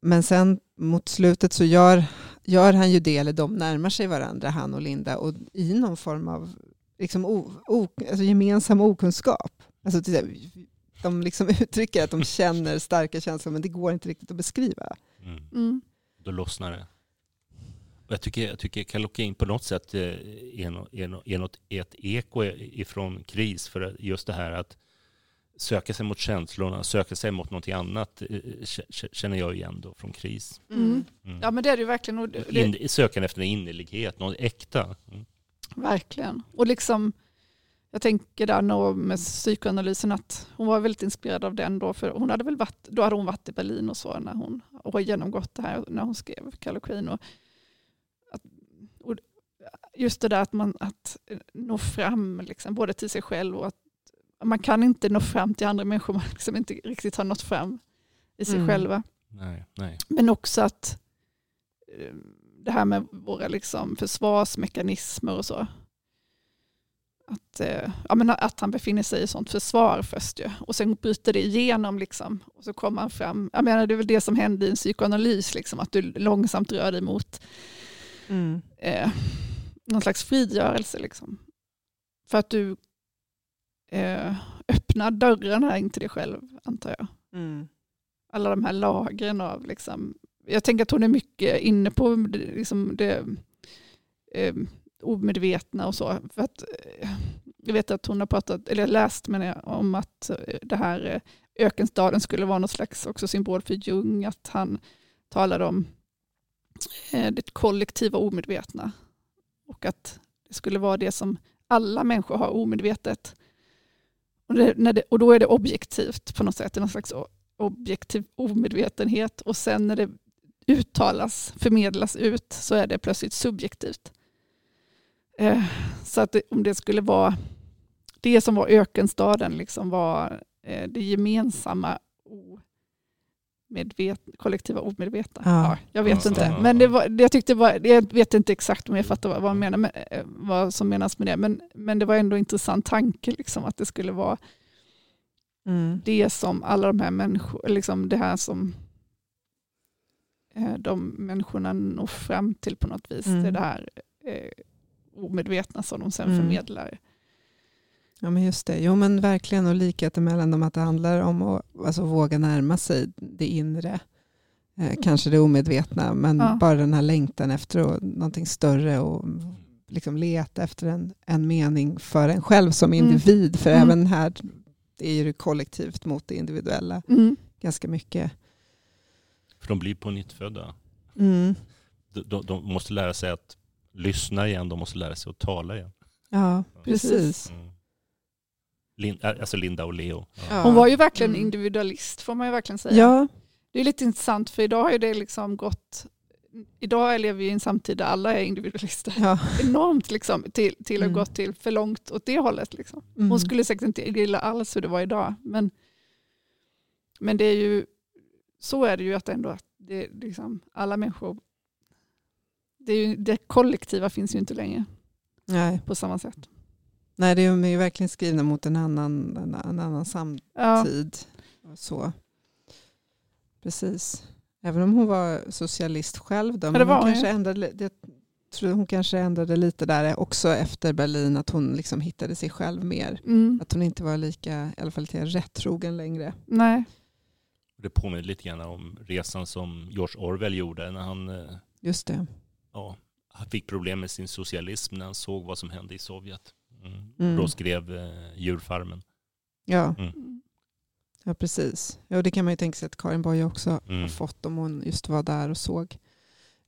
Men sen mot slutet så gör, gör han ju det, eller de närmar sig varandra, han och Linda, och i någon form av liksom o, o, alltså gemensam okunskap. Alltså, de liksom uttrycker att de känner starka känslor, men det går inte riktigt att beskriva. Mm. Mm. Då lossnar det. Och jag tycker, jag tycker Kallocain på något sätt eh, är, nå- är, nå- är något, är ett eko ifrån kris. För just det här att söka sig mot känslorna, söka sig mot någonting annat eh, k- känner jag igen då från kris. Mm. Mm. Ja men det är det ju verkligen. Och det, det, In, sökan efter en innerlighet, något äkta. Mm. Verkligen. Och liksom, jag tänker där med psykoanalysen att hon var väldigt inspirerad av den då. För hon hade väl varit, då hade hon varit i Berlin och så när hon och har genomgått det här när hon skrev Kallocain. Och, att, och just det där att man att nå fram liksom, både till sig själv och att man kan inte nå fram till andra människor man liksom inte riktigt har nått fram i sig Mm. själva. Nej, nej. Men också att eh, det här med våra liksom försvarsmekanismer och så. Att, eh, ja, men att han befinner sig i sånt försvar först ju. Och sen bryter det igenom liksom. Och så kommer han fram. Jag menar det är väl det som händer i en psykoanalys. Liksom, att du långsamt rör dig mot Mm. eh, någon slags frigörelse. Liksom. För att du eh, öppna dörrarna in till dig själv, antar jag. Mm. Alla de här lagren av, liksom, jag tänker att hon är mycket inne på liksom det eh, omedvetna och så. För att, eh, jag vet att hon har pratat, eller läst men jag, om att eh, det här eh, ökenstaden skulle vara någon slags också symbol för Jung, att han talade om det kollektiva omedvetna. Och att det skulle vara det som alla människor har omedvetet. Och, det, när det, och då är det objektivt på något sätt, någon slags objektiv omedvetenhet. Och sen när det uttalas, förmedlas ut, så är det plötsligt subjektivt. Eh, så att det, om det skulle vara det som var ökenstaden, liksom var eh, det gemensamma omedvet, kollektiva omedvetna. Ja. Ja, jag vet Ja. inte. Ja. Men det var, jag, tyckte var, jag vet inte exakt om jag fattar vad, vad, menar med, eh, vad som menas med det. Men, men det var ändå en intressant tanke liksom, att det skulle vara Mm. det som alla de här människorna, liksom det här som eh, de människorna når fram till på något vis. Mm. Det är det här eh, omedvetna som de sen Mm. förmedlar. Ja men just det, jo men verkligen och likheten mellan dem att det handlar om att alltså, våga närma sig det inre. Eh, kanske det omedvetna men Ja. bara den här längtan efter och, någonting större och liksom leta efter en, en mening för en själv som Mm. individ. För Mm. även här är det kollektivt mot det individuella Mm. ganska mycket. För de blir på nytt födda. Mm. De, de, de måste lära sig att lyssna igen, de måste lära sig att tala igen. Ja, Precis. precis. Mm. Lin, äh, alltså Linda och Leo. Ja. Hon var ju verkligen Mm. individualist får man ju verkligen säga. Ja, Det är lite intressant för idag har ju det liksom gått Idag lever vi i en samtid där alla är individualister. ja. Enormt liksom, till, till att Mm. gått till för långt åt det hållet. Liksom. Mm. Hon skulle säkert inte gilla alls hur det var idag. Men, men det är ju, så är det ju att ändå att det, liksom, alla människor, det, är ju, det kollektiva finns ju inte längre Nej. på samma sätt. Nej, det är de är ju verkligen skrivna mot en annan, en, en annan samtid. Ja, så. Precis. Även om hon var socialist själv. Då, det men var hon hon kanske ju. ändrade, det, tror hon kanske ändrade lite där också efter Berlin. Att hon liksom hittade sig själv mer. mm, Att hon inte var lika, i alla fall lite rättrogen längre. nej, Det påminner lite grann om resan som George Orwell gjorde när han, eh, Just det. ja, han fick problem med sin socialism när han såg vad som hände i Sovjet. Mm. Mm. Då skrev eh, Djurfarmen. Ja, Mm. ja precis. Ja, och det kan man ju tänka sig att Karin Boye också Mm. har fått om hon just var där och såg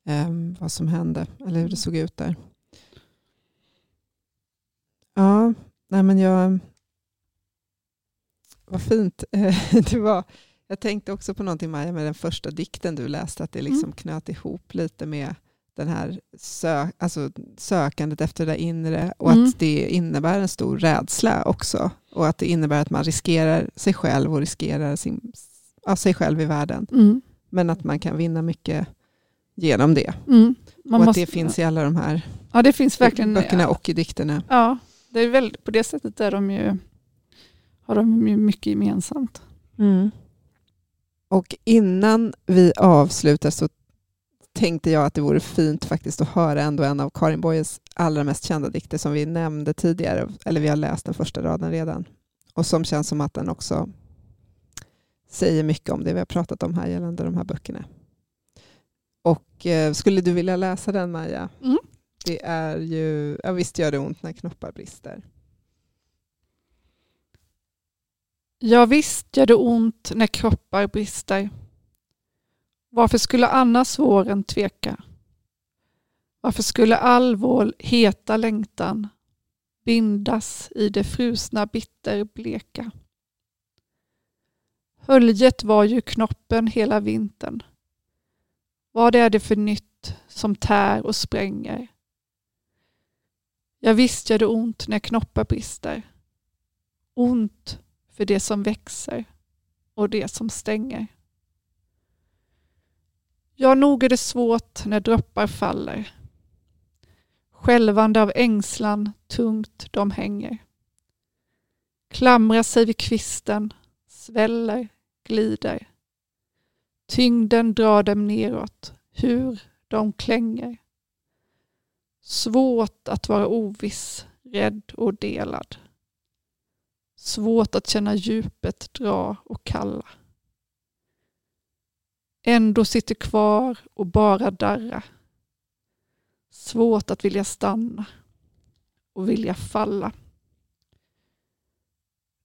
ehm, vad som hände eller hur det såg ut där. Ja, nej men jag... Vad fint. det var, jag tänkte också på någonting Maja med den första dikten du läste, att det liksom Mm. knöt ihop lite med den här sö, alltså sökandet efter det inre och Mm. att det innebär en stor rädsla också. Och att det innebär att man riskerar sig själv och riskerar sin, ja, sig själv i världen. Mm. Men att man kan vinna mycket genom det. Mm. Man och måste- att det finns i alla de här Ja, det finns verkligen. böckerna och i dikterna. Ja, det är väl, på det sättet är de ju, har de ju mycket gemensamt. Och innan vi avslutar så tänkte jag att det vore fint faktiskt att höra ändå en av Karin Boyes allra mest kända dikter som vi nämnde tidigare, eller vi har läst den första raden redan, och som känns som att den också säger mycket om det vi har pratat om här gällande de här böckerna. Och eh, skulle du vilja läsa den Maja? Mm. Det är ju, ja visst gör det ont när knoppar brister. Ja visst gör det ont när kroppar brister. Varför skulle annars våren tveka? Varför skulle all vår heta längtan bindas i det frusna bitterbleka? Höljet var ju knoppen hela vintern. Vad är det för nytt som tär och spränger? Ja visst gör det ont när knoppar brister. Ont för det som växer och det som stänger. Ja, nog är det svårt när droppar faller. Skälvande av ängslan tungt de hänger. Klamrar sig vid kvisten, sväller, glider. Tyngden drar dem neråt, hur de klänger. Svårt att vara oviss, rädd och delad. Svårt att känna djupet dra och kalla. Ändå sitter kvar och bara darra. Svårt att vilja stanna och vilja falla.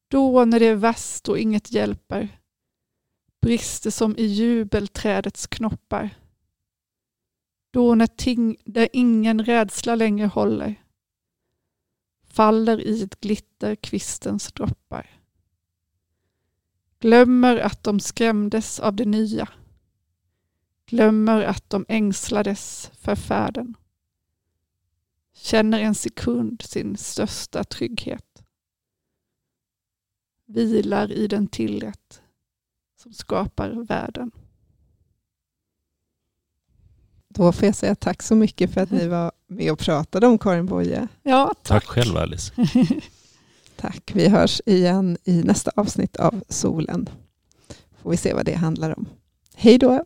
Då när det är värst och inget hjälper brister som i jubelträdets knoppar. Då när ting där ingen rädsla längre håller faller i ett glitter kvistens droppar. Glömmer att de skrämdes av det nya. Glömmer att de ängslades för färden. Känner en sekund sin största trygghet. Vilar i den tillrätt som skapar världen. Då får jag säga tack så mycket för att ni var med och pratade om Karin Boye. Ja, Tack tack. själv Alice. Tack. Vi hörs igen i nästa avsnitt av Solen. Får vi se vad det handlar om. Hej då.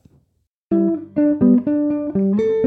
Música